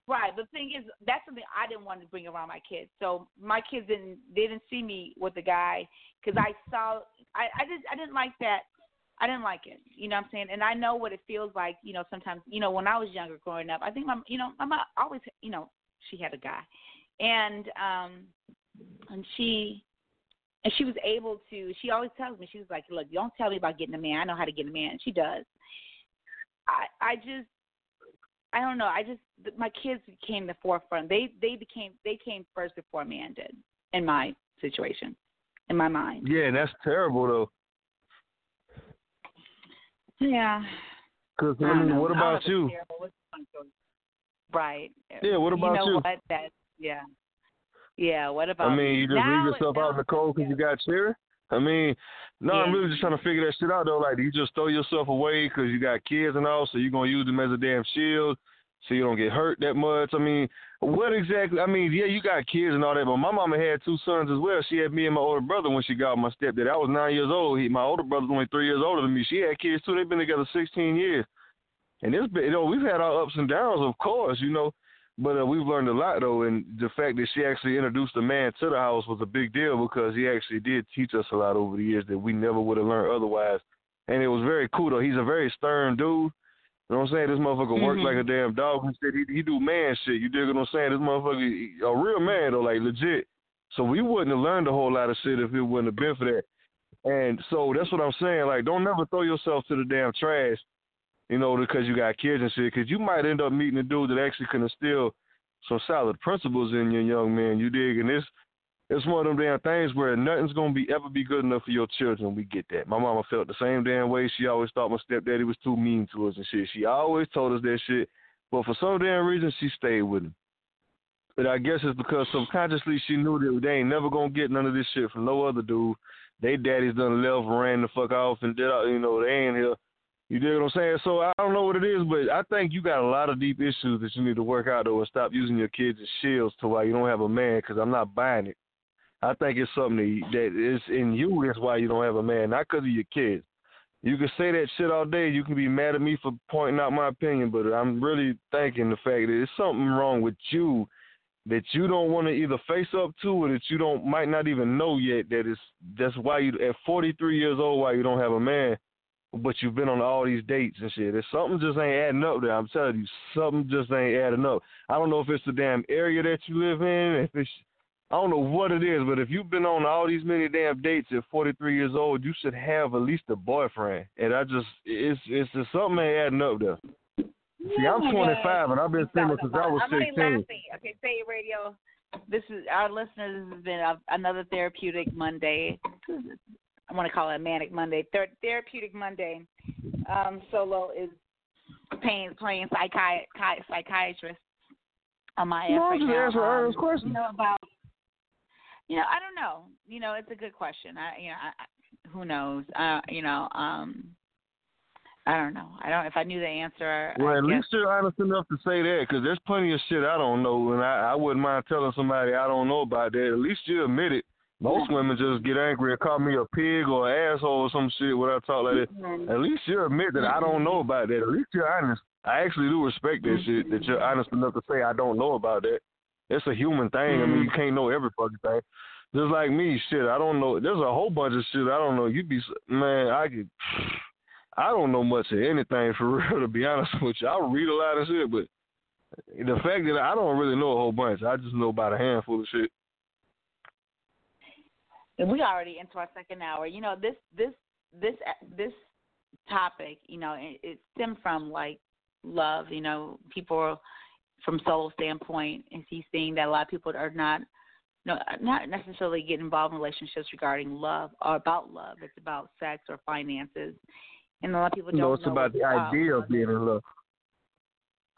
D: Right. The thing is, that's something I didn't want to bring around my kids. So my kids didn't they didn't see me with the guy because I saw I I just I didn't like that. I didn't like it. You know what I'm saying? And I know what it feels like. You know, sometimes you know when I was younger growing up, I think my you know my mom always you know she had a guy, and um and she and she was able to. She always tells me she was like, look, don't tell me about getting a man. I know how to get a man. She does. I I just I don't know. I just my kids became the forefront. They they became they came first before man did in my situation, in my mind.
C: yeah, and that's terrible though.
D: Yeah.
C: Cause
D: I
C: mean, what about you?
D: terrible. What's the fun story? Right.
C: Yeah, what about
D: you? know
C: you?
D: what? That yeah. Yeah. What about?
C: I mean, you just
D: now,
C: leave yourself out in the cold because you got cherry. I mean, no, I'm really just trying to figure that shit out though. Like, do you just throw yourself away because you got kids and all, so you're gonna use them as a damn shield, so you don't get hurt that much? I mean, what exactly? I mean, yeah, you got kids and all that, but my mama had two sons as well. She had me and my older brother when she got my stepdad. I was nine years old. He, my older brother's only three years older than me. She had kids too. They've been together 16 years, and it's been, you know, we've had our ups and downs, of course, you know. But uh, we've learned a lot though, and the fact that she actually introduced a man to the house was a big deal because he actually did teach us a lot over the years that we never would have learned otherwise. And it was very cool though. He's a very stern dude. You know what I'm saying? This motherfucker works
D: Mhm.
C: like a damn dog. He said he, he do man shit. You dig what I'm saying? This motherfucker, he- a real man though, like legit. So we wouldn't have learned a whole lot of shit if it wouldn't have been for that. And so that's what I'm saying. Like, don't never throw yourself to the damn trash you know, because you got kids and shit. Because you might end up meeting a dude that actually can instill some solid principles in your young man. You dig? And it's it's one of them damn things where nothing's gonna be ever be good enough for your children. We get that. My mama felt the same damn way. She always thought my stepdaddy was too mean to us and shit. She always told us that shit. But for some damn reason, she stayed with him. But I guess it's because subconsciously she knew that they ain't never gonna get none of this shit from no other dude. They daddies done left, ran the fuck off, and did you know they ain't here. You dig what I'm saying? So I don't know what it is, but I think you got a lot of deep issues that you need to work out though, and stop using your kids as shields to why you don't have a man. Because I'm not buying it. I think it's something that, is in you. That's why you don't have a man, not because of your kids. You can say that shit all day. You can be mad at me for pointing out my opinion, but I'm really thinking the fact that there's something wrong with you that you don't want to either face up to or that you don't might not even know yet that it's that's why you at 43 years old why you don't have a man but you've been on all these dates and shit. If something just ain't adding up there, I'm telling you, something just ain't adding up. I don't know if it's the damn area that you live in, if it's I don't know what it is, but if you've been on all these many damn dates at 43 years old, you should have at least a boyfriend. And I just, it's it's just something ain't adding up there. See, I'm
D: Oh
C: 25
D: God.
C: and I've been single since I was
D: I'm
C: 16.
D: Okay, say radio. This is our listeners. This has been a, another therapeutic Monday. I want to call it a manic Monday. Ther- therapeutic Monday. Um, Solo is playing psychi- psychiatrist on my
C: No,
D: app
C: I'm
D: right now. Um,
C: question.
D: You know about. You know, I don't know. You know, it's a good question. I, you know, I, who knows? Uh, you know, um, I don't know. I don't. If I knew the answer,
C: Well,
D: I
C: at
D: guess
C: least you're honest enough to say that, because there's plenty of shit I don't know, and I, I wouldn't mind telling somebody I don't know about that. At least you admit it. Most women just get angry and call me a pig or an asshole or some shit when I talk like that.
D: Mhm.
C: At least you admit that I don't know about that. At least you're honest. I actually do respect that shit, that you're honest enough to say I don't know about that. It's a human thing. I mean, you mm. can't know every fucking thing. Just like me, shit, I don't know. There's a whole bunch of shit I don't know. You be, s- man, I could, I don't know much of anything for <laughs> real, to be honest with you. I read a lot of shit, but the fact that I don't really know a whole bunch, I just know about a handful of shit.
D: And we already into our second hour. You know, this this this this topic, you know, it, it stemmed from like love. You know, people from solo standpoint, is he seeing that a lot of people are not no, not necessarily get involved in relationships regarding love or about love. It's about sex or finances, and a lot of people don't know.
C: no, it's
D: know
C: about the idea of being in love.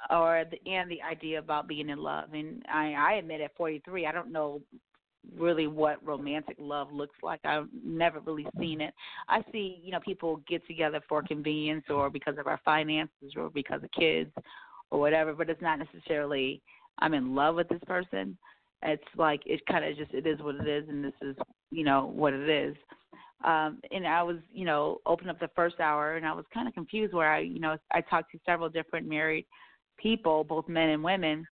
D: Or the and the idea about being in love. And I, I admit, at 43, I don't know really what romantic love looks like. I've never really seen it. I see, you know, people get together for convenience or because of our finances or because of kids or whatever, but it's not necessarily I'm in love with this person it's like it kind of just it is what it is, and this is you know what it is. Um, and I was you know open up the first hour, and I was kind of confused where I you know I talked to several different married people, both men and women,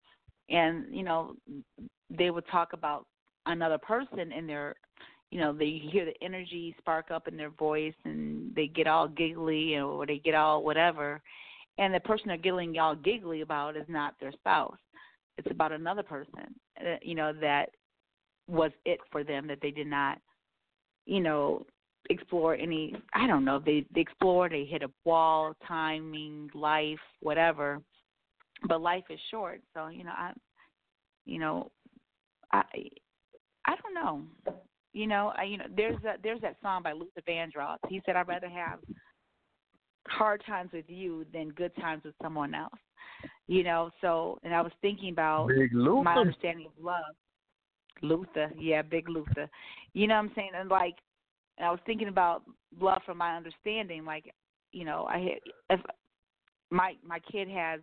D: and you know they would talk about another person and their you know they hear the energy spark up in their voice and they get all giggly or they get all whatever and the person they're getting all giggly about is not their spouse it's about another person, uh, you know, that was it for them that they did not, you know, explore any. I don't know. They they explore. They hit a wall, timing, life, whatever. But life is short, so you know, I, you know, I, I don't know. You know, I, you know, there's a, there's that song by Luther Vandross. He said, "I'd rather have hard times with you than good times with someone else." You know, so and I was thinking about
C: Big
D: my understanding of love. Luther, yeah, big Luther. You know what I'm saying? And like and I was thinking about love from my understanding, like, you know, I if my my kid has,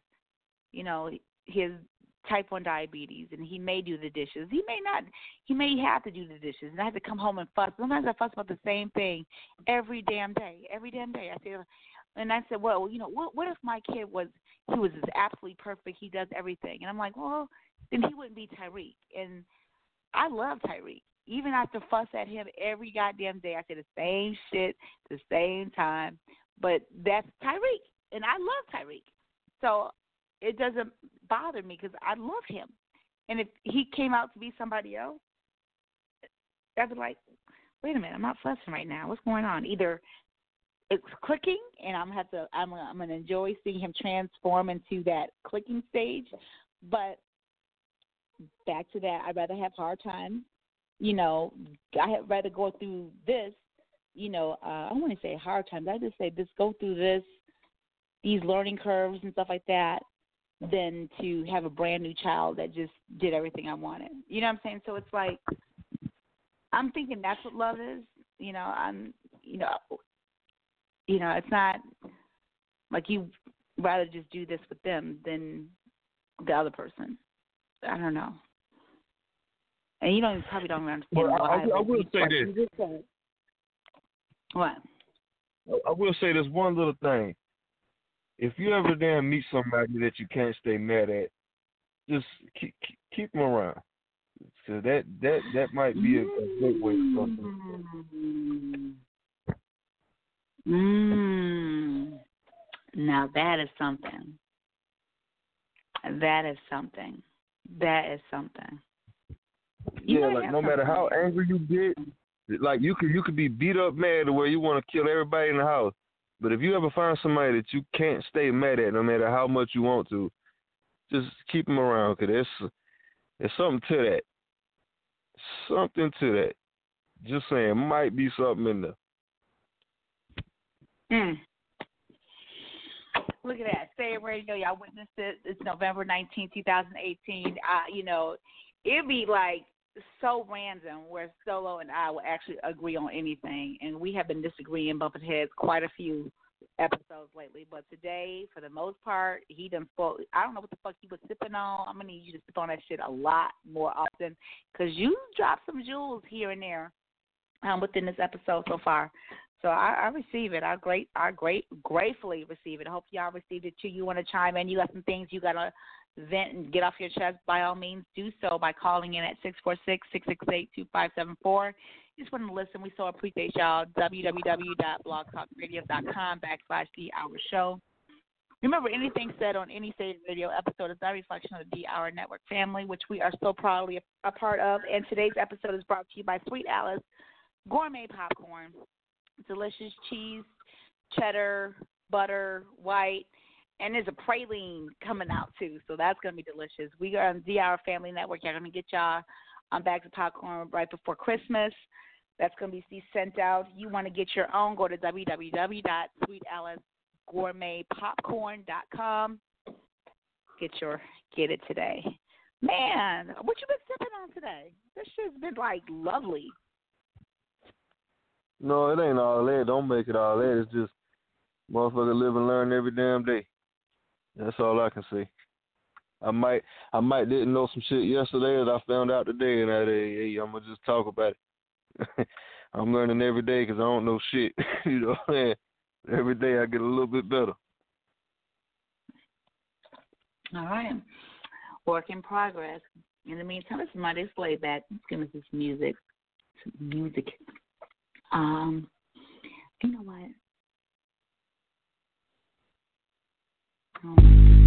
D: you know, his type one diabetes and he may do the dishes. He may not he may have to do the dishes and I have to come home and fuss. Sometimes I fuss about the same thing every damn day. Every damn day. I say and I said, Well, you know, what what if my kid was he was just absolutely perfect. He does everything. And I'm like, well, then he wouldn't be Tyreek. And I love Tyreek. Even after fuss at him every goddamn day, I say the same shit the same time. But that's Tyreek, and I love Tyreek. So it doesn't bother me because I love him. And if he came out to be somebody else, I'd be like, wait a minute, I'm not fussing right now. What's going on? Either it's clicking, and I'm have to I'm I'm gonna enjoy seeing him transform into that clicking stage. But back to that, I'd rather have hard times. You know, I'd rather go through this. You know, uh, I want to say hard times. I just say just go through this, these learning curves and stuff like that, than to have a brand new child that just did everything I wanted. You know what I'm saying? So it's like I'm thinking that's what love is. You know, I'm you know you know, it's not like you rather just do this with them than the other person. I don't know. And you don't probably don't understand
C: well,
D: why.
C: I, I will say this.
D: What?
C: I will say this one little thing. If you ever damn meet somebody that you can't stay mad at, just keep keep them around. So that that that might be a, a great way to something.
D: Mm. Now that is something. That is something. That is something. You
C: yeah, like no matter how angry you get, like you could you could be beat up mad to where you want to kill everybody in the house. But if you ever find somebody that you can't stay mad at, no matter how much you want to, just keep them around because there's there's something to that. Something to that. Just saying, might be something in there.
D: Mm. Look at that. It radio. Y'all witnessed it. It's November 19, 2018. Uh, you know, it'd be like so random where Solo and I will actually agree on anything. And we have been disagreeing, bumping heads quite a few episodes lately. But today, for the most part, he done spoke. I don't know what the fuck he was sipping on. I'm going to need you to sip on that shit a lot more often because you dropped some jewels here and there um, within this episode so far. So I, I receive it. I great I great gratefully receive it. I hope y'all received it too. You want to chime in? You got some things you gotta vent and get off your chest. By all means, do so by calling in at six four six six six eight two five seven four. Just want to listen. We so appreciate y'all. www.blogtalkradio.com backslash the hour show. Remember, anything said on any state radio episode is a reflection of the D Hour Network family, which we are so proudly a part of. And today's episode is brought to you by Sweet Alice Gourmet Popcorn delicious cheese
E: cheddar, butter, white, and there's a praline coming out too. So that's gonna be delicious. We are on DR Family Network. You're gonna get y'all on bags of popcorn right before Christmas. That's gonna be sent out. You want to get your own? Go to www.sweetalicegourmetpopcorn.com. Get your get it today. Man, what you been sipping on today? This shit's been like lovely.
C: No, it ain't all that. Don't make it all that. It's just motherfucker live and learn every damn day. That's all I can say. I might I might didn't know some shit yesterday that I found out today, and I hey, I'm gonna just talk about it. <laughs> I'm learning every day because I don't know shit. <laughs> you know, saying? every day I get a little bit better.
E: All right, work in progress. In the meantime, it's Monday's playback. Let's give us this music. Some music. Um, you know what? Um,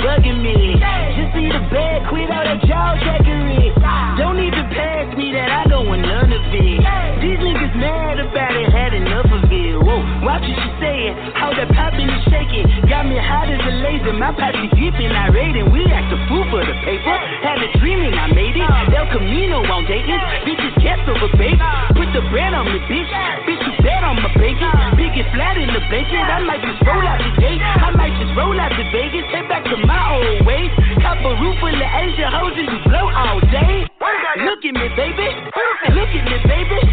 F: bugging me. Just see the bed, quit all that jaw jackery. Don't even pass me that,
E: I
F: don't want none of it. These niggas mad about it, had enough of it. Whoa, watch what you saying. How that popping and shaking.
E: Got me hot as a laser,
F: my pocket deep and I raiding. We act a fool for the paper. Had a dreaming, I made it. Del Camino on Dayton. Bitches cast over baby. Put the bread on me, bitch. Bitch, you bet on my bacon. And flat in the bacon. I might just roll out the gate. I might just roll out to Vegas. Head back to my old ways. Cop a roof full of Asia hoes and you blow all day. Look at me, baby. Look at me, baby.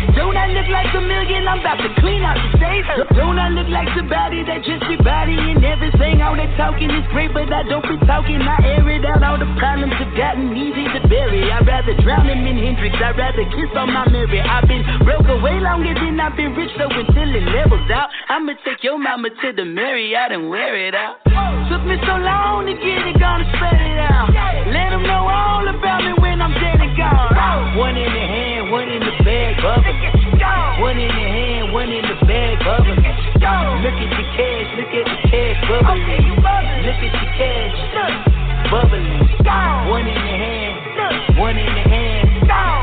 F: Look like a million? I'm about to clean out the state. Don't I look like somebody that just be bodying everything? All that talking is great, but I don't be talking. I air it out. All the problems have gotten easy to bury. I'd rather drown him in Hendrix. I'd rather kiss on my Mary. I've been broke away longer than I've been rich, so until it levels out, I'ma take your mama to the Marriott and wear it out. Took me so long to get it, gonna spread it out. Let them know all about me when I'm dead and gone. One in the hand, one in the bag, bubble. One in the hand, one in the bag, bubble. Look at the cash, look at the cash, bubbling. Look at the cash, bubbling. One in the hand, one in the hand,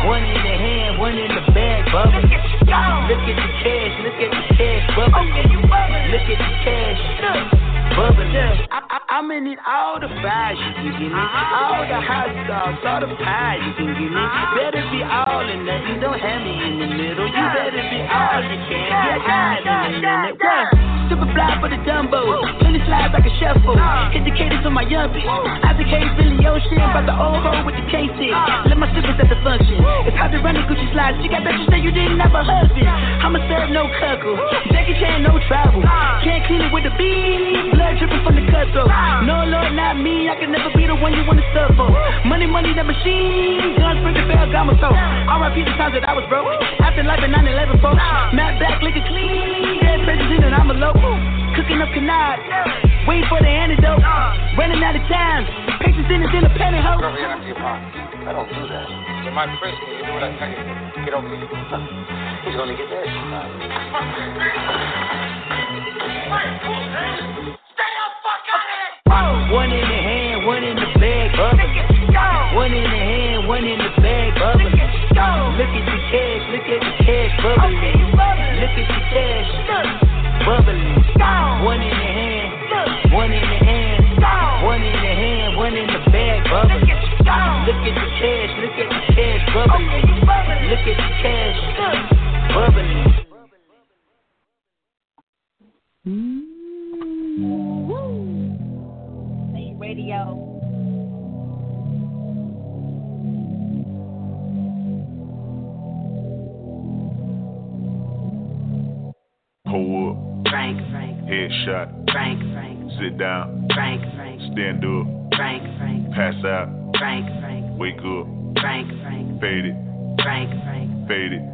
F: one in the hand, one in the bag, bubble. Look at the cash, look at the cash, bubbling. Look at the cash bubbling. I, I, I'm gonna need all the fries you can give me, all the hot sauce, all the pie you can give me. Better be all or nothing, don't have me in the middle. You better be all you can, get high in a minute. Super fly for the Dumbo, plenty slides like a shuffle. Hit the cadence on my yuppie. I the case Billy Ocean, about the old hoe with the KC. Let my sippers at the function. It's hard to run the Gucci slides. You got bitches that you didn't have a husband. I'ma serve no cuckle. Jackie Chan, no travel. Can't clean it with the beat blood dripping from the cutthroat. No, Lord, not me. I can never be the one you wanna suffer. Money, money, that machine. Guns, bring the bell, got my soul. RIP the times that I was broke. After life in 9 11, folks. Matt back, liquor clean. Dead president, and I'm a local. Cooking up canard. Waiting for the antidote. Running out of time. Patience in is in a pantyhose.
G: I don't do that. In my prison, you do what I tell you. Get over here. <laughs> He's gonna get that.
F: One in the hand, one in the bag, bubble. One in the hand, one in the bag, bubble. Look at the cash, look at the cash, bubbling. One in the hand, one in the hand, one in the hand, one in the bag, bubble. Look at the cash, look at the cash, bubbling. Look at the cash, bubbling.
D: Radio.
H: Pull up,
F: Frank, Frank,
H: headshot,
F: Frank, Frank,
H: sit down,
F: Frank, Frank,
H: stand up,
F: Frank, Frank,
H: pass out,
F: Frank, Frank,
H: wake up,
F: Frank, Frank,
H: fade it,
F: Frank, Frank,
H: fade it.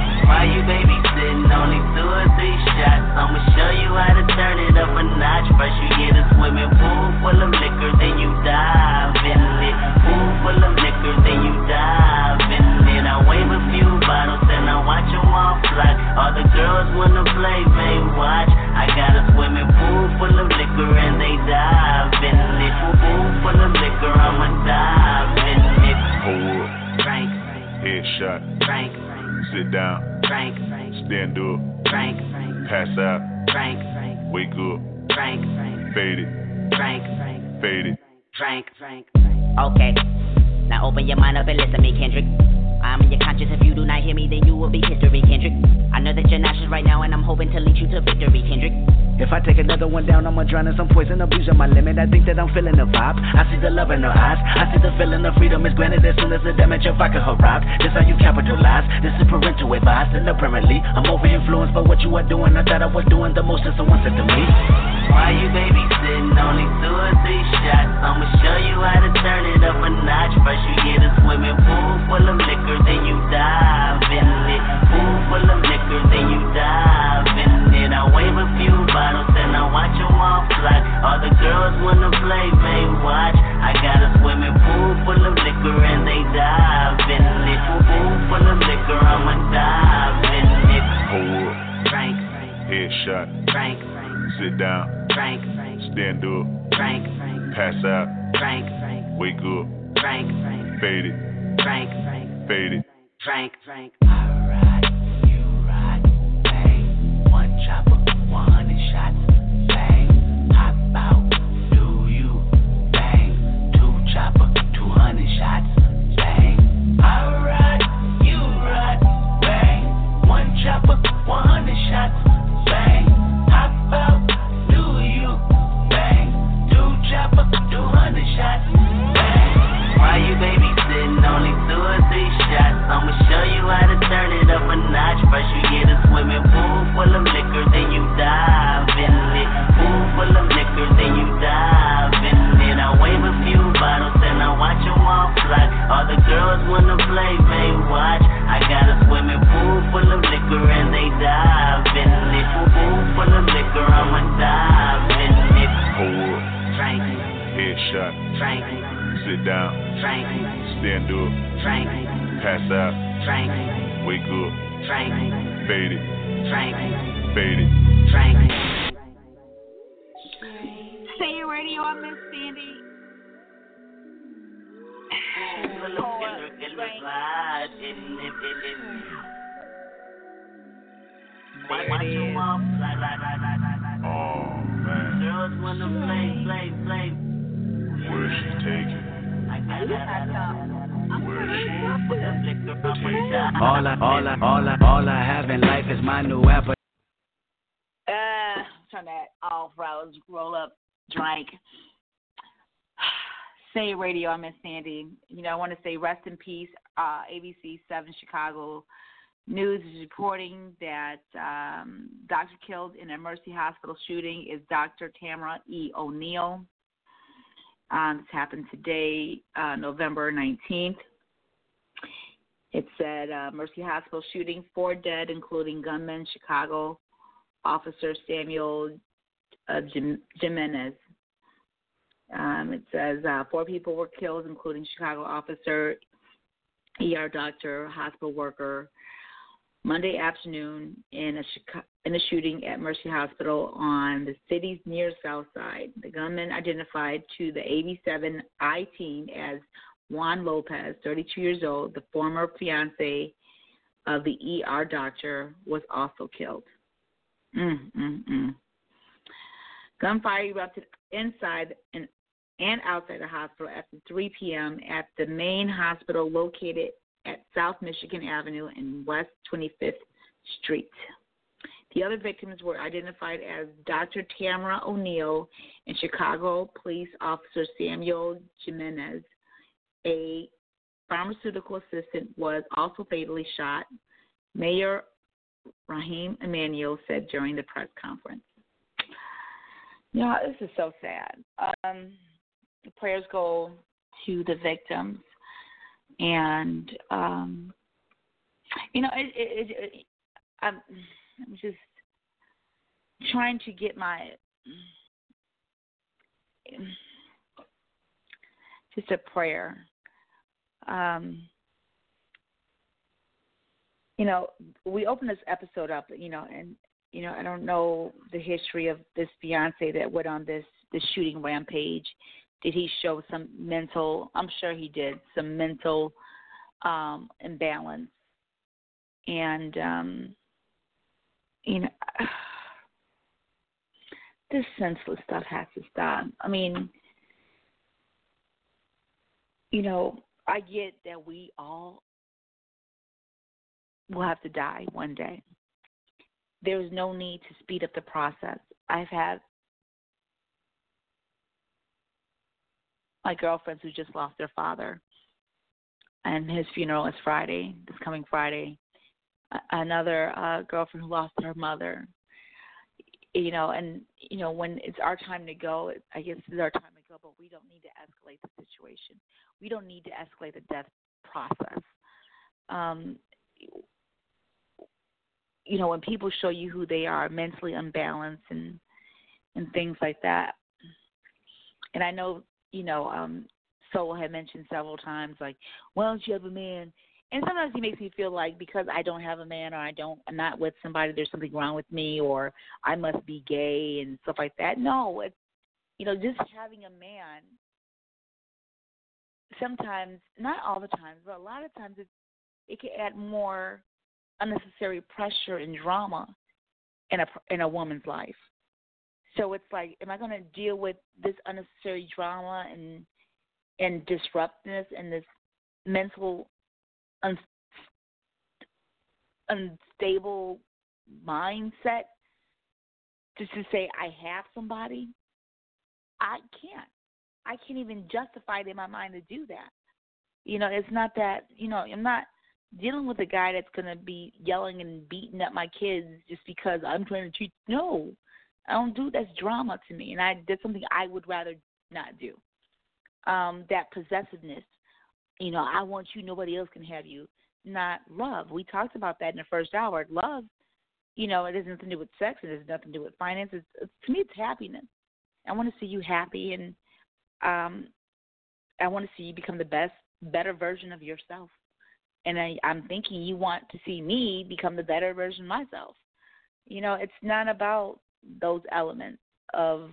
I: Why you babysitting? Only two or three shots. I'ma show you how to turn it up a notch. First you get a swimming pool full of liquor, then you dive in it. Pool full of liquor, then you dive in it. I wave a few bottles and I watch them all fly. All the girls wanna play, they watch. I got a swimming pool full of liquor and they dive in it. Pool full of liquor, I'ma dive in it.
H: Pull up,
F: Frank,
H: headshot,
F: Frank,
H: sit down,
F: Frank, Frank,
H: stand up,
F: Frank, Frank,
H: pass out,
F: Frank, Frank,
H: wake up,
F: Frank, Frank,
H: fade it,
F: Frank, Frank,
H: fade it.
F: Frank, Frank.
J: Okay, now open your mind up and listen to me, Kendrick. I'm in your conscience. If you do not hear me, then you will be history, Kendrick. I know that you're nauseous right now, and I'm hoping to lead you to victory, Kendrick.
I: If I take another one down, I'ma drown in some poison, abusing my limit. I think that I'm feeling the vibe. I see the love in her eyes. I see the feeling of freedom is granted as soon as the damage of vodka arrives. This how you capitalize. This is parental advice, and apparently I'm over influenced by what you are doing. I thought I was doing the most, and someone said to me,
F: Why you baby babysitting? Only two or three shots. I'ma show you how to turn it up a notch. First you get a swimming pool full of liquor, then you dive in it. Pool full of liquor, then you dive in it. I wave a few bottles and I watch them all fly. All the girls wanna play, they watch. I got a swimming pool full of liquor and they dive in it. Pool full of liquor, I'ma dive in it.
H: Pull up, down.
J: Drink.
H: Stand up.
J: Drink.
H: Pass out.
J: Drink.
H: Wake up.
J: Drink.
H: Fade it.
J: Drink.
H: Fade it.
J: Drink. Drink. I ride, you ride, bang. One chopper, 100 shots, bang. Out, do you, bang. Two chopper, 200 shots, bang. I ride, you ride, bang. One chopper, 100 shots, bang. Out, do you, bang. Two chopper, 200 shots, bang. Why you babysitting? Only two or three. I'ma show you how to turn it up a notch. First you get a swimming pool full of liquor, then you dive in it. Pool full of liquor, then you dive in it. I wave a few bottles and I watch 'em all fly. All the girls wanna play, they watch. I got a swimming pool full of liquor and they dive in it. Pool full of liquor, I'ma dive in it.
H: Up.
J: Drink,
H: Headshot.
J: drink,
H: Sit down.
J: drink,
H: Stand up.
J: drink,
H: Pass out.
J: drink,
H: Wake up.
J: drink,
H: Fade it.
J: drink,
H: Fade it.
J: drink.
D: Say your radio, I miss Sandy.
H: Oh man.
J: Girls wanna play, play, play.
H: Where's she taking? Where's she?
I: All I, all I, all I, all I have in life is my new apple.
D: Uh, turn that off, Rose. Roll up, drink. <sighs> Say radio, I miss Sandy. You know, I want to say rest in peace. Uh, ABC 7 Chicago News is reporting that um, doctor killed in a Mercy Hospital shooting is Dr. Tamara E. O'Neal. Um, this happened today, uh, November 19th. It said uh, Mercy Hospital shooting, four dead, including gunman Chicago officer Samuel uh, Jim- Jimenez. Um, it says uh, four people were killed, including Chicago officer, ER doctor, hospital worker, Monday afternoon in a Chica- in a shooting at Mercy Hospital on the city's near south side. The gunman identified to the 87 I team as Juan Lopez, 32 years old, the former fiance of the ER doctor, was also killed. Mm, mm, mm. Gunfire erupted inside and, and outside the hospital after 3 p.m. at the main hospital located at South Michigan Avenue and West 25th Street. The other victims were identified as Dr. Tamara O'Neal and Chicago police officer Samuel Jimenez. A pharmaceutical assistant was also fatally shot. Mayor Raheem Emanuel said during the press conference. Yeah, this is so sad. Um, the prayers go to the victims, and um, you know, it, it, it, I'm, I'm just trying to get my just a prayer. Um, you know, we opened this episode up, you know, and you know, I don't know the history of this fiance that went on this this shooting rampage. Did he show some mental? I'm sure he did some mental um, imbalance, and um, you know, <sighs> this senseless stuff has to stop. I mean, you know, I get that we all will have to die one day. There's no need to speed up the process. I've had my girlfriends who just lost their father, and his funeral is Friday, this coming Friday. Another uh, girlfriend who lost her mother. You know, and you know when it's our time to go, I guess it's our time to go. But we don't need to escalate the situation. We don't need to escalate the death process. Um, you know, when people show you who they are, mentally unbalanced and and things like that. And I know, you know, um, Soul had mentioned several times, like, why don't you have a man and sometimes he makes me feel like because I don't have a man or I don't I'm not with somebody, there's something wrong with me or I must be gay and stuff like that. No, it's you know just having a man. Sometimes, not all the times, but a lot of times, it it can add more unnecessary pressure and drama in a in a woman's life. So it's like, am I going to deal with this unnecessary drama and and disruptness and this mental un- unstable mindset just to say I have somebody? I can't. I can't even justify it in my mind to do that. You know, it's not that, you know, I'm not dealing with a guy that's going to be yelling and beating up my kids just because I'm trying to treat. No, I don't do that's drama to me, and I that's something I would rather not do. Um, that possessiveness, you know, I want you, nobody else can have you. Not love. We talked about that in the first hour. Love, you know, it has nothing to do with sex. It has nothing to do with finances. To me, it's happiness. I want to see you happy, and um, I want to see you become the best, better version of yourself and I, I'm thinking you want to see me become the better version of myself. You know, it's not about those elements of,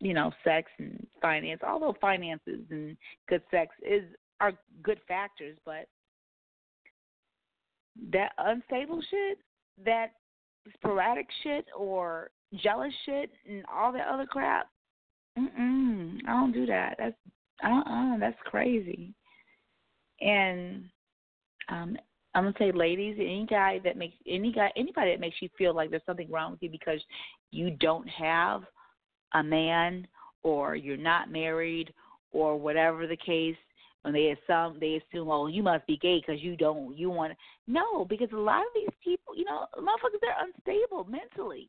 D: you know, sex and finance. Although finances and good sex is are good factors, but that unstable shit, that sporadic shit, or jealous shit, and all that other crap. Mm-mm, I don't do that. That's uh-uh, that's crazy. And um, I'm gonna say, ladies, any guy that makes any guy anybody that makes you feel like there's something wrong with you because you don't have a man or you're not married or whatever the case, when they assume they assume, oh, you must be gay because you don't you want no, because a lot of these people, you know, motherfuckers they're unstable mentally.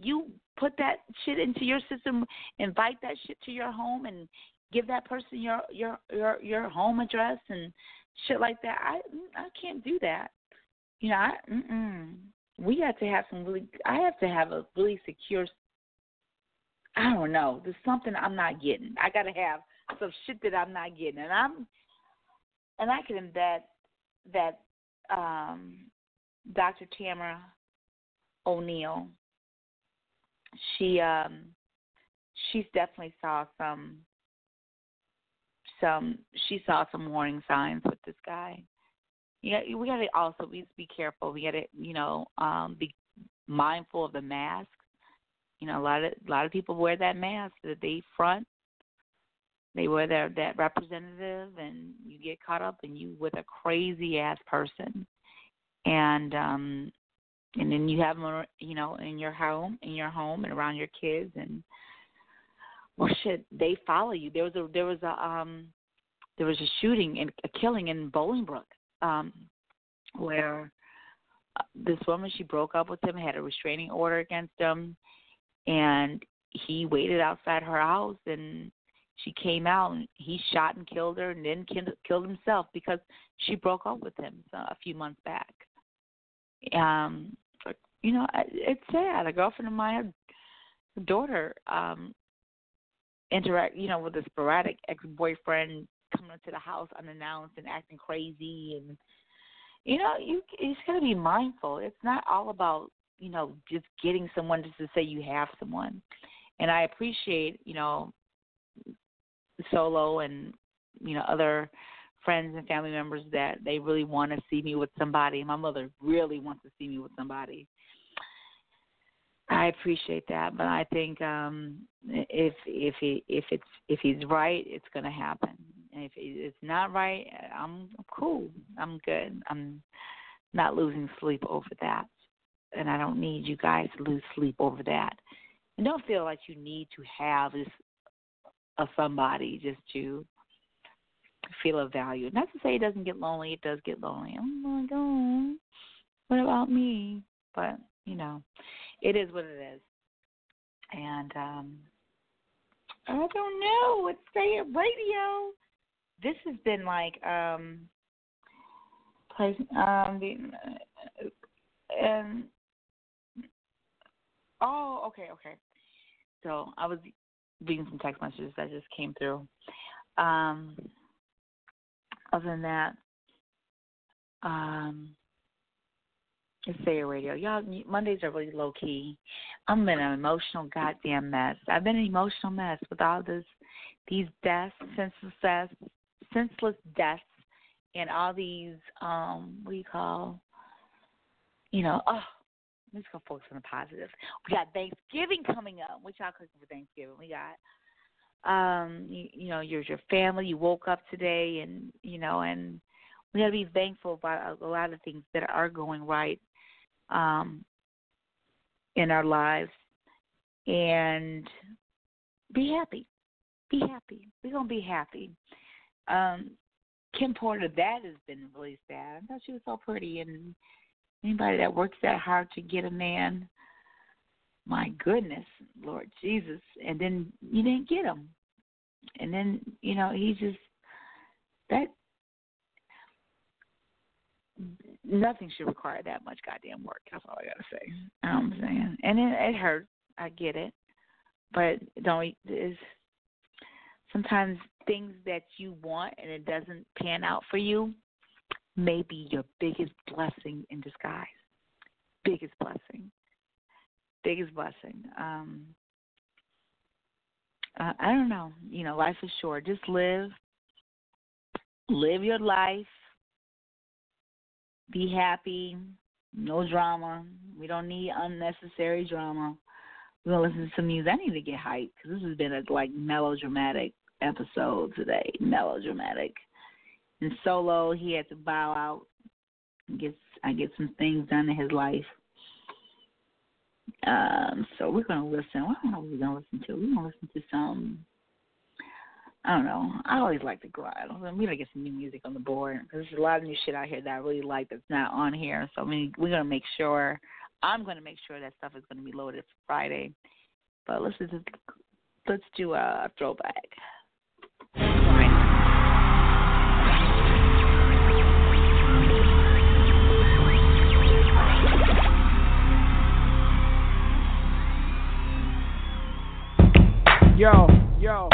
D: You put that shit into your system, invite that shit to your home, and give that person your your your your home address and shit like that. I I can't do that. You know, I mm-mm. we got to have some really. I have to have a really secure. I don't know. There's something I'm not getting. I got to have some shit that I'm not getting, and I'm, and I can that that um, Dr. Tamara O'Neal. She um, she's definitely saw some some she saw some warning signs with this guy. Yeah, we got to also be be careful. We got to you know um, be mindful of the mask. You know, a lot of a lot of people wear that mask that they front. They wear their that representative, and you get caught up and you with a crazy ass person, and um, and then you have them, you know, in your home, in your home, and around your kids, and well shit. They follow you. There was a there was a um there was a shooting and a killing in bolingbrook um where uh, this woman she broke up with him had a restraining order against him and he waited outside her house and she came out and he shot and killed her and then killed himself because she broke up with him a few months back. Um you know it's sad. A girlfriend of mine daughter um interact, you know, with a sporadic ex-boyfriend coming into the house unannounced and acting crazy, and you know, you you just gotta be mindful. It's not all about you know just getting someone just to say you have someone. And I appreciate you know solo and you know other friends and family members that they really want to see me with somebody. My mother really wants to see me with somebody. I appreciate that, but I think um if if he if it's if he's right, it's going to happen. And if it's not right, I'm cool. I'm good. I'm not losing sleep over that, and I don't need you guys to lose sleep over that. And don't feel like you need to have this a somebody just to feel of value. Not to say it doesn't get lonely. It does get lonely. Oh my god, what about me? But you know, it is what it is. And um I don't know. It's say it radio. This has been like um place um the and oh okay okay. So I was reading some text messages that just came through. Um other than that, Um, it's Sayer Radio. Y'all, Mondays are really low key. I'm in an emotional goddamn mess. I've been an emotional mess with all this, these deaths, senseless deaths, senseless deaths, and all these, um, what do you call, you know, oh, let's go focus on the positive. We got Thanksgiving coming up. What y'all cooking for Thanksgiving? We got um you, you know your your family you woke up today and you know and we got to be thankful about a, a lot of things that are going right um in our lives. And be happy. Be happy. We're going to be happy. Um kim porter that has been really sad. I thought she was so pretty. And anybody that works that hard to get a man my goodness, Lord Jesus. And then you didn't get him. And then, you know, he just, that, nothing should require that much goddamn work. That's all I got to say. I'm saying? And it, it hurts. I get it. But don't, is sometimes things that you want and it doesn't pan out for you may be your biggest blessing in disguise. Biggest blessing biggest blessing. Um, uh, I don't know. You know, life is short. Just live, live your life. Be happy. No drama. We don't need unnecessary drama. We're gonna listen to some music. I need to get hyped because this has been a like melodramatic episode today. Melodramatic. And solo, he had to bow out. And get I get some things done in his life. Um, so we're gonna listen. I don't know what we're gonna listen to. We're gonna listen to some. I don't know. I always like to go out. We're gonna get some new music on the board because there's a lot of new shit out here that I really like that's not on here. So I mean, we're gonna make sure. I'm gonna make sure that stuff is gonna be loaded for Friday. But let's just let's do a throwback.
K: Yo, yo.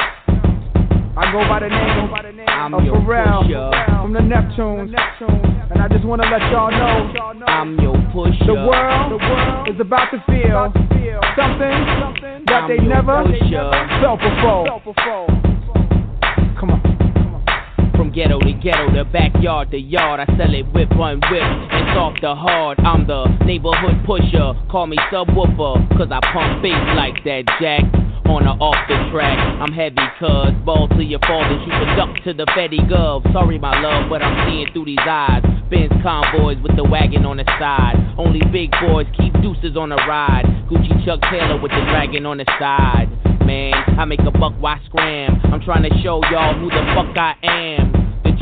K: I go by the name, by the name I'm of Pharrell from the Neptunes. And I just want to let y'all know
L: I'm your pusher.
K: The world, the world is about to feel something something that they never felt before. Come on.
L: From ghetto to ghetto, the backyard to yard, I sell it whip on whip It's off the hard. I'm the neighborhood pusher, call me subwoofer, cause I pump bass like that, Jack on or off the track. I'm heavy, cuz ball to your fathers, you can duck to the Fetty Gov. Sorry, my love, but I'm seeing through these eyes. Benz convoys with the wagon on the side. Only big boys keep deuces on the ride. Gucci Chuck Taylor with the dragon on the side. Man, I make a buck, why scram? I'm trying to show y'all who the fuck I am.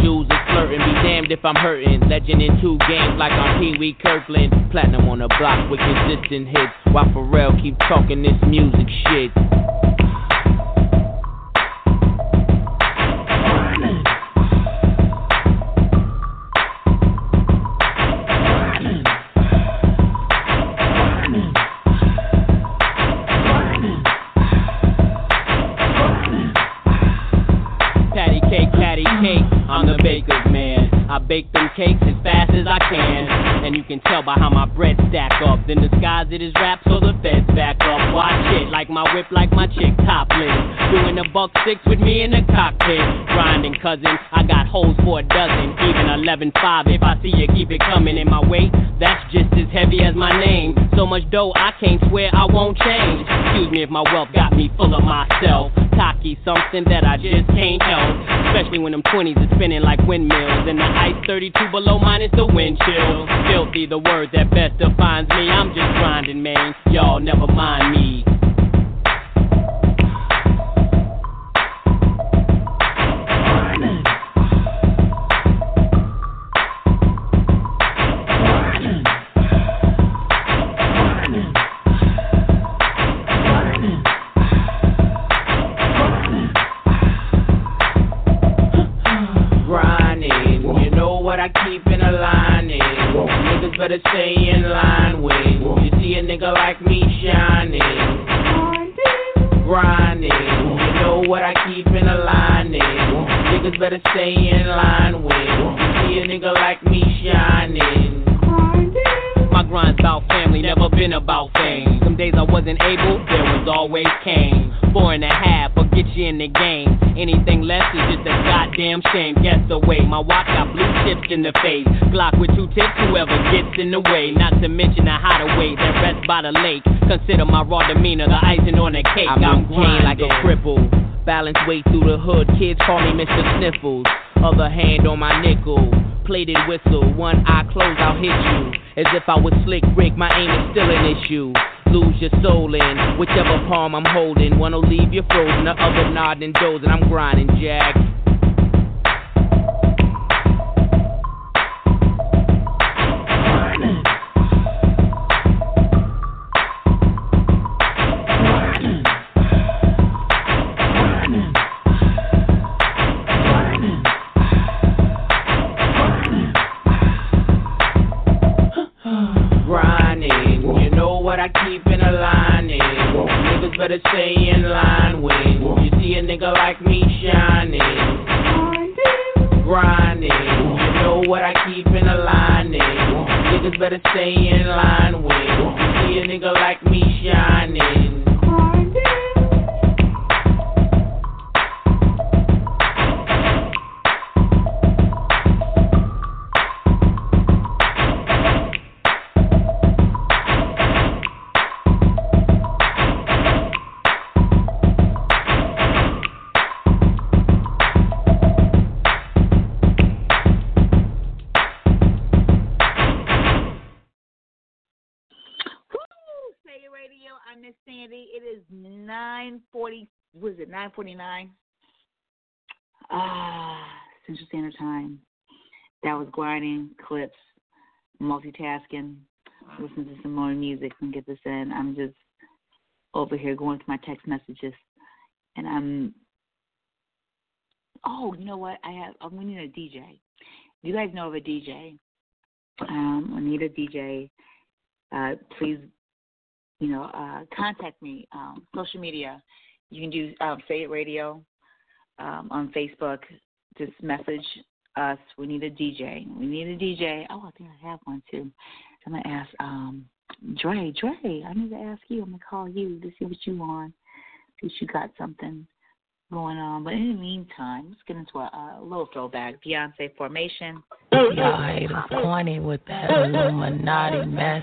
L: Jews is flirting, be damned if I'm hurting. Legend in two games like I'm Pee Wee Kirkland. Platinum on the block with consistent hits. While Pharrell keep talking this music shit. Bake them cakes as fast as I can. And you can tell by how my bread stack up. Then disguise it as rap so the feds back up. Watch it like my whip, like my chick topless. Doing a buck six with me in the cockpit. Grinding, cousin, I got holes for a dozen. Even 11 5 if I see you keep it coming in my way. That's just as heavy as my name. So much dough, I can't swear I won't change. Excuse me if my wealth got me full of myself. Cocky, something that I just can't help. Especially when them 20s are spinning like windmills. And the ice 32 below minus the wind chill. Filthy, the word that best defines me. I'm just grinding, man. Y'all never mind me. Balance way through the hood, kids call me Mr. Sniffles. Other hand on my nickel, plated whistle. One eye closed, I'll hit you. As if I was slick Rick, my aim is still an issue. Lose your soul in whichever palm I'm holding. One'll leave you frozen, the other nodding and dozing. I'm grinding, Jack. What
D: is it? 9:49. Ah, Central Standard Time. That was grinding clips, multitasking, listening to some more music and get this in. I'm just over here going to my text messages, and I'm. Oh, you know what? I have. I'm going to need a DJ. You guys know of a DJ? Um, I need a DJ. Uh, please you know, uh, contact me. Um, social media, you can do um, Say It Radio um, on Facebook. Just message us. We need a DJ. We need a DJ. Oh, I think I have one too. I'm gonna ask um, Dre. Dre, I need to ask you. I'm gonna call you to see what you want. See if you got something going on. But in the meantime, let's get into a, a little throwback. Beyonce Formation.
M: Y'all haters corny with that Illuminati mess.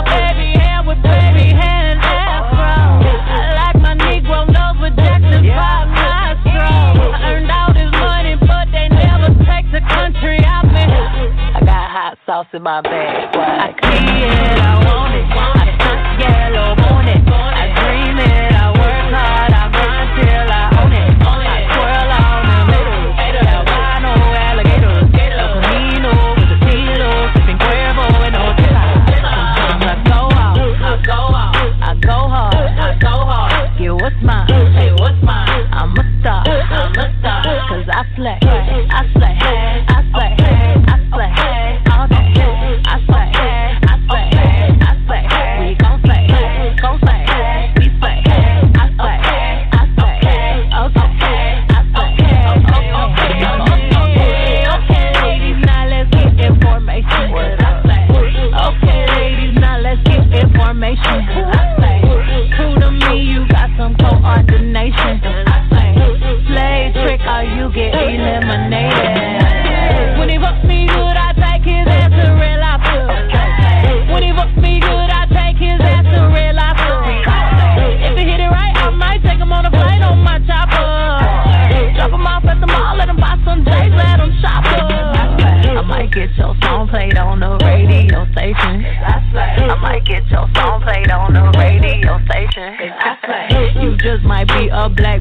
M: Sauce in my bag. I see it, I want it. I stunt yellow, it. I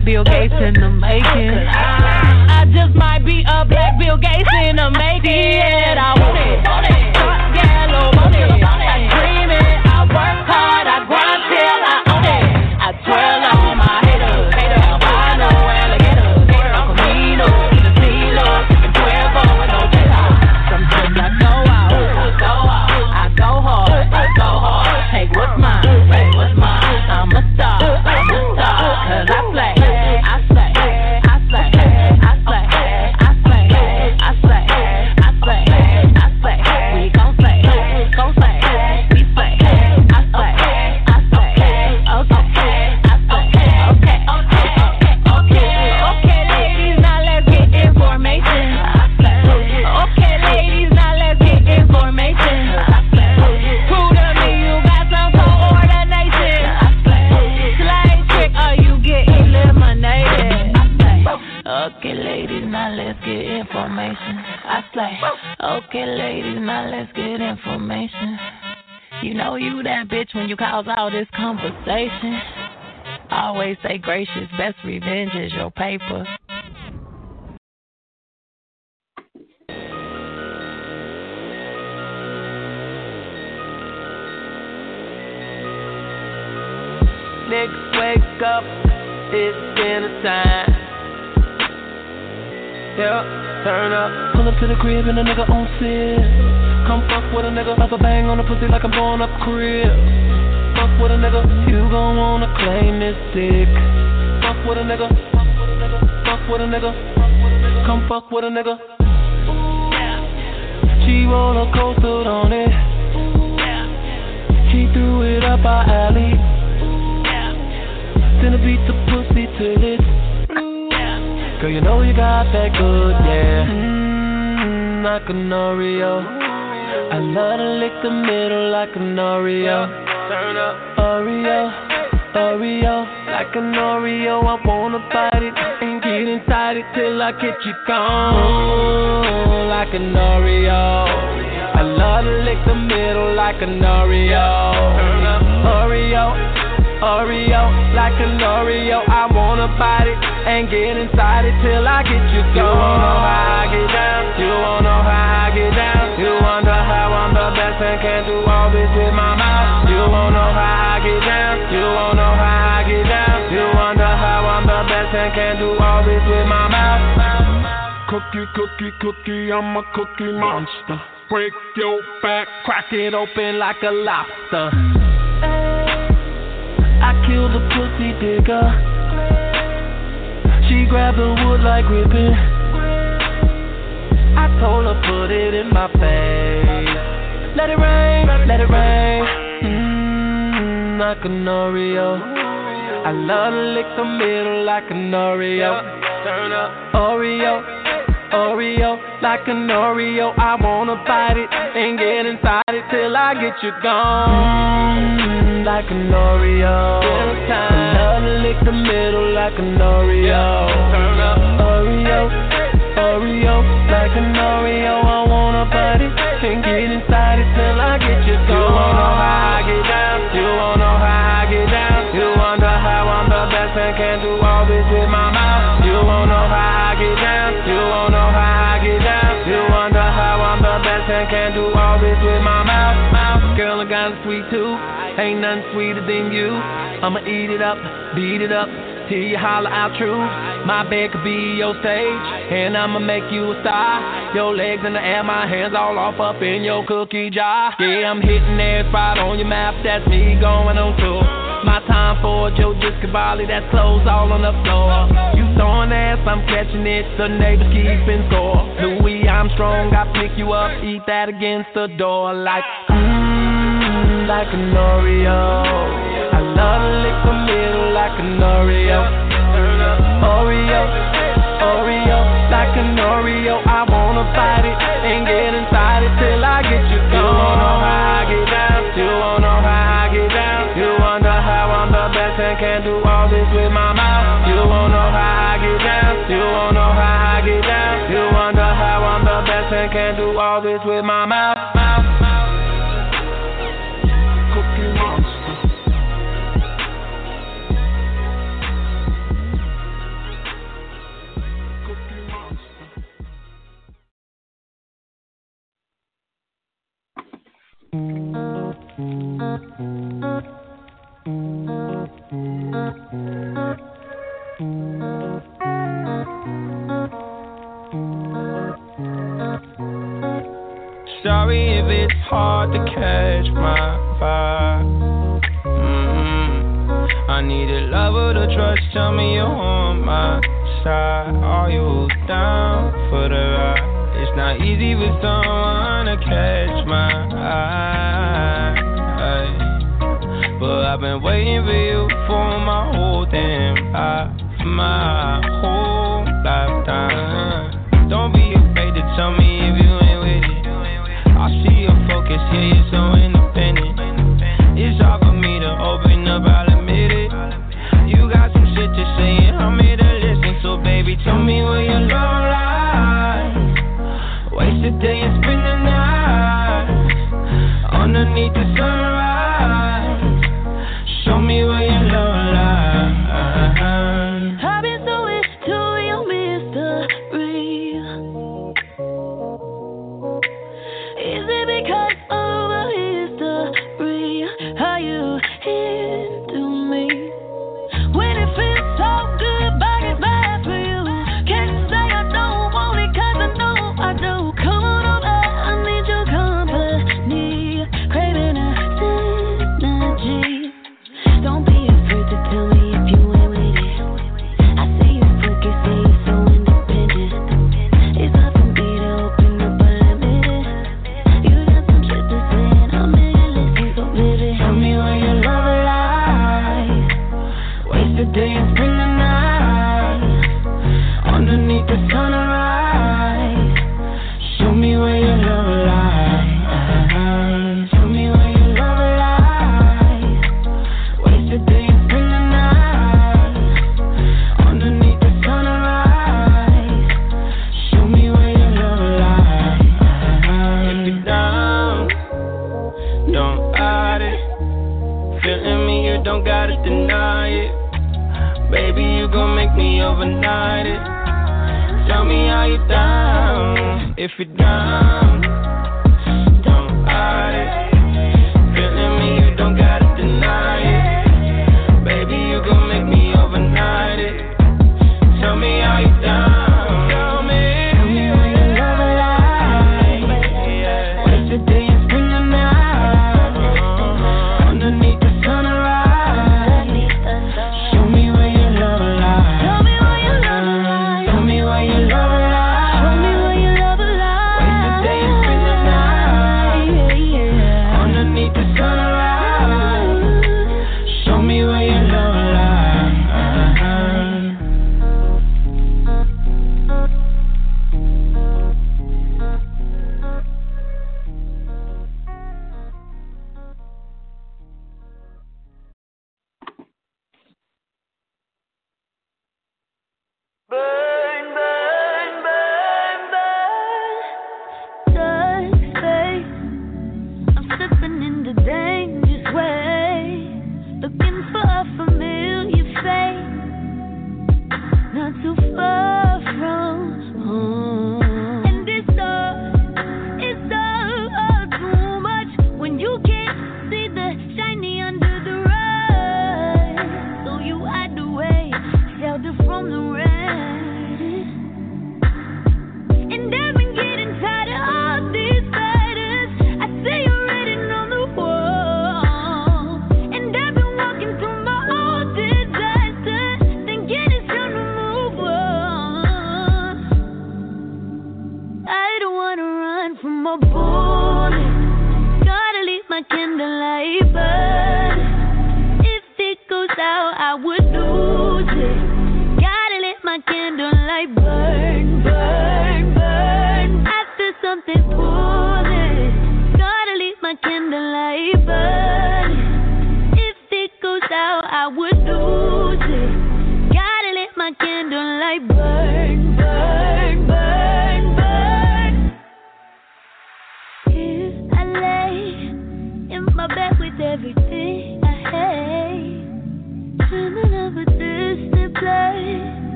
M: black Bill Gates in the
E: dick. Fuck with a nigga, fuck with a nigga, come fuck with a nigga. She roller coastered on it. She threw it up our alley. Then I beat the pussy till it's Girl, you know you got that good, yeah. Mmm, like an Oreo. I love to lick the middle like an Oreo. Turn up, Oreo, Oreo, like an Oreo. I wanna bite it and get inside it till I get you gone, like an Oreo. I love to lick the middle like an Oreo. Oreo. Oreo, like an Oreo. I wanna bite it and get inside it till I get you gone. You wanna know how I get down? You wanna know how I get down? You wonder how I'm the best and can do all this with my mouth. The best and can do all this with my mouth.
N: Cookie, cookie, cookie, I'm a cookie monster. Break your back,
E: crack it open like a lobster. I killed a pussy digger. She grabbed the wood like ribbon. I told her put it in my face. Let it rain, let it rain. Mmm, like an Oreo. I love to lick the middle like an Oreo. Turn up, Oreo. Oreo, like an Oreo. I wanna bite it and get inside it till I get you gone. Like an Oreo. I love to lick the middle like an Oreo. Turn up, Oreo, Oreo, like an Oreo. I wanna bite it and get inside it till I get you gone. You wanna know how I get down? Ain't nothing sweeter than you. I'ma eat it up, beat it up. Till you holler out truth. My bed could be your stage, and I'ma make you a star. Your legs in the air, my hands all off up in your cookie jar. Yeah, I'm hitting every spot on your map. That's me going on tour. My time for Joe Discabali, that's clothes all on the floor. You throwing ass, I'm catching it. The neighbors keeping score. Louis Armstrong, I pick you up, eat that against the door like mmm, like an Oreo. I love to lick the middle like an Oreo. Oreo, Oreo, like an Oreo. I wanna bite it and get inside it till I
O: Sorry if it's hard to catch my vibe. mm I need a lover to trust. Tell me you're on my side. Are you down for the ride? It's not easy with someone to catch I've been waiting for you for my whole damn life, my whole lifetime. Don't be afraid to tell me if you ain't with it. I see your focus, yeah, you're so independent.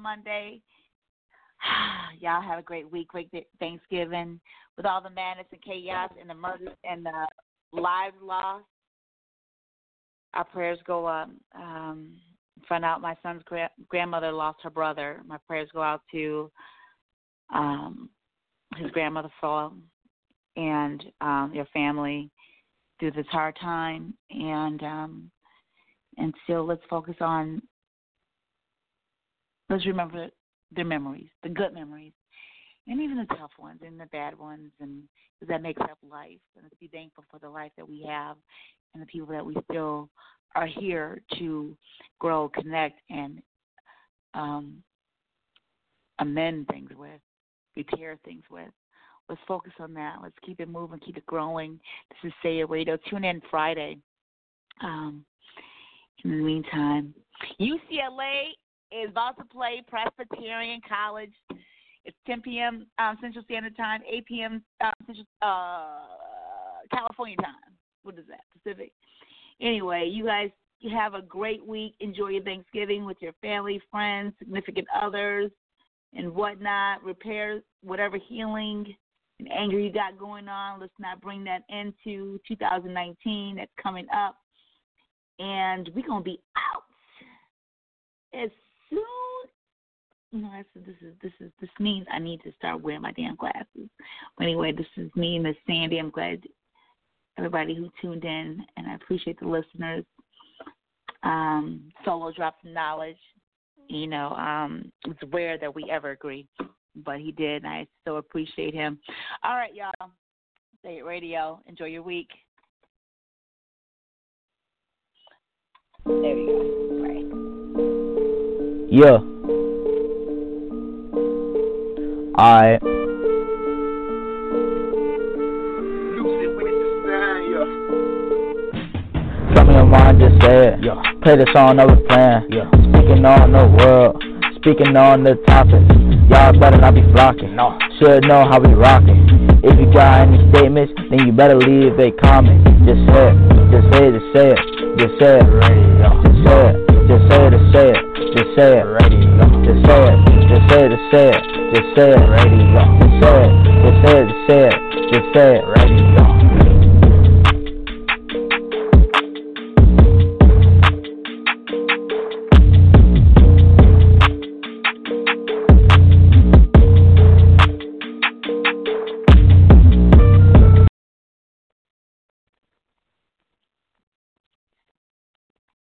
D: Monday. <sighs> Y'all have a great week, great Thanksgiving with all the madness and chaos and the murders and the lives lost. Our prayers go up. Um, found out my son's gra- grandmother lost her brother. My prayers go out to um, his grandmother, Flo, and um, your family through this hard time. And um, and still, let's focus on Let's remember their memories, the good memories, and even the tough ones and the bad ones, and that makes up life. And let's be thankful for the life that we have and the people that we still are here to grow, connect, and um, amend things with, repair things with. Let's focus on that. Let's keep it moving, keep it growing. This is Say It Radio. Tune in Friday. Um, in the meantime, UCLA is about to play Presbyterian College. It's 10 p.m. Um, Central Standard Time, 8 p.m. Uh, Central, uh, California time. What is that? Pacific. Anyway, you guys have a great week. Enjoy your Thanksgiving with your family, friends, significant others, and whatnot. Repair whatever healing and anger you got going on. Let's not bring that into 2019 that's coming up. And we're going to be out as soon you know, this is this is this means I need to start wearing my damn glasses. But anyway, this is me, Miss Sandy. I'm glad everybody who tuned in, and I appreciate the listeners. Um, Solo drops of knowledge. You know, um, it's rare that we ever agree, but he did, and I so appreciate him. All right, y'all. Say It! Radio. Enjoy your week. There we go.
B: Yeah. Alright. Something your mind, just say it. Yeah. Play the song of a plan. Yeah. Speaking on the world, speaking on the topic. Y'all better not be flocking. No. Should know how we rocking. If you got any statements, then you better leave a comment. Just say it, just say it, just say it, just say it. Just say it, just say it, just say it, just say it. Just say it, just say it, just say it, just say it. Just say it, just say it, just say it, just say it.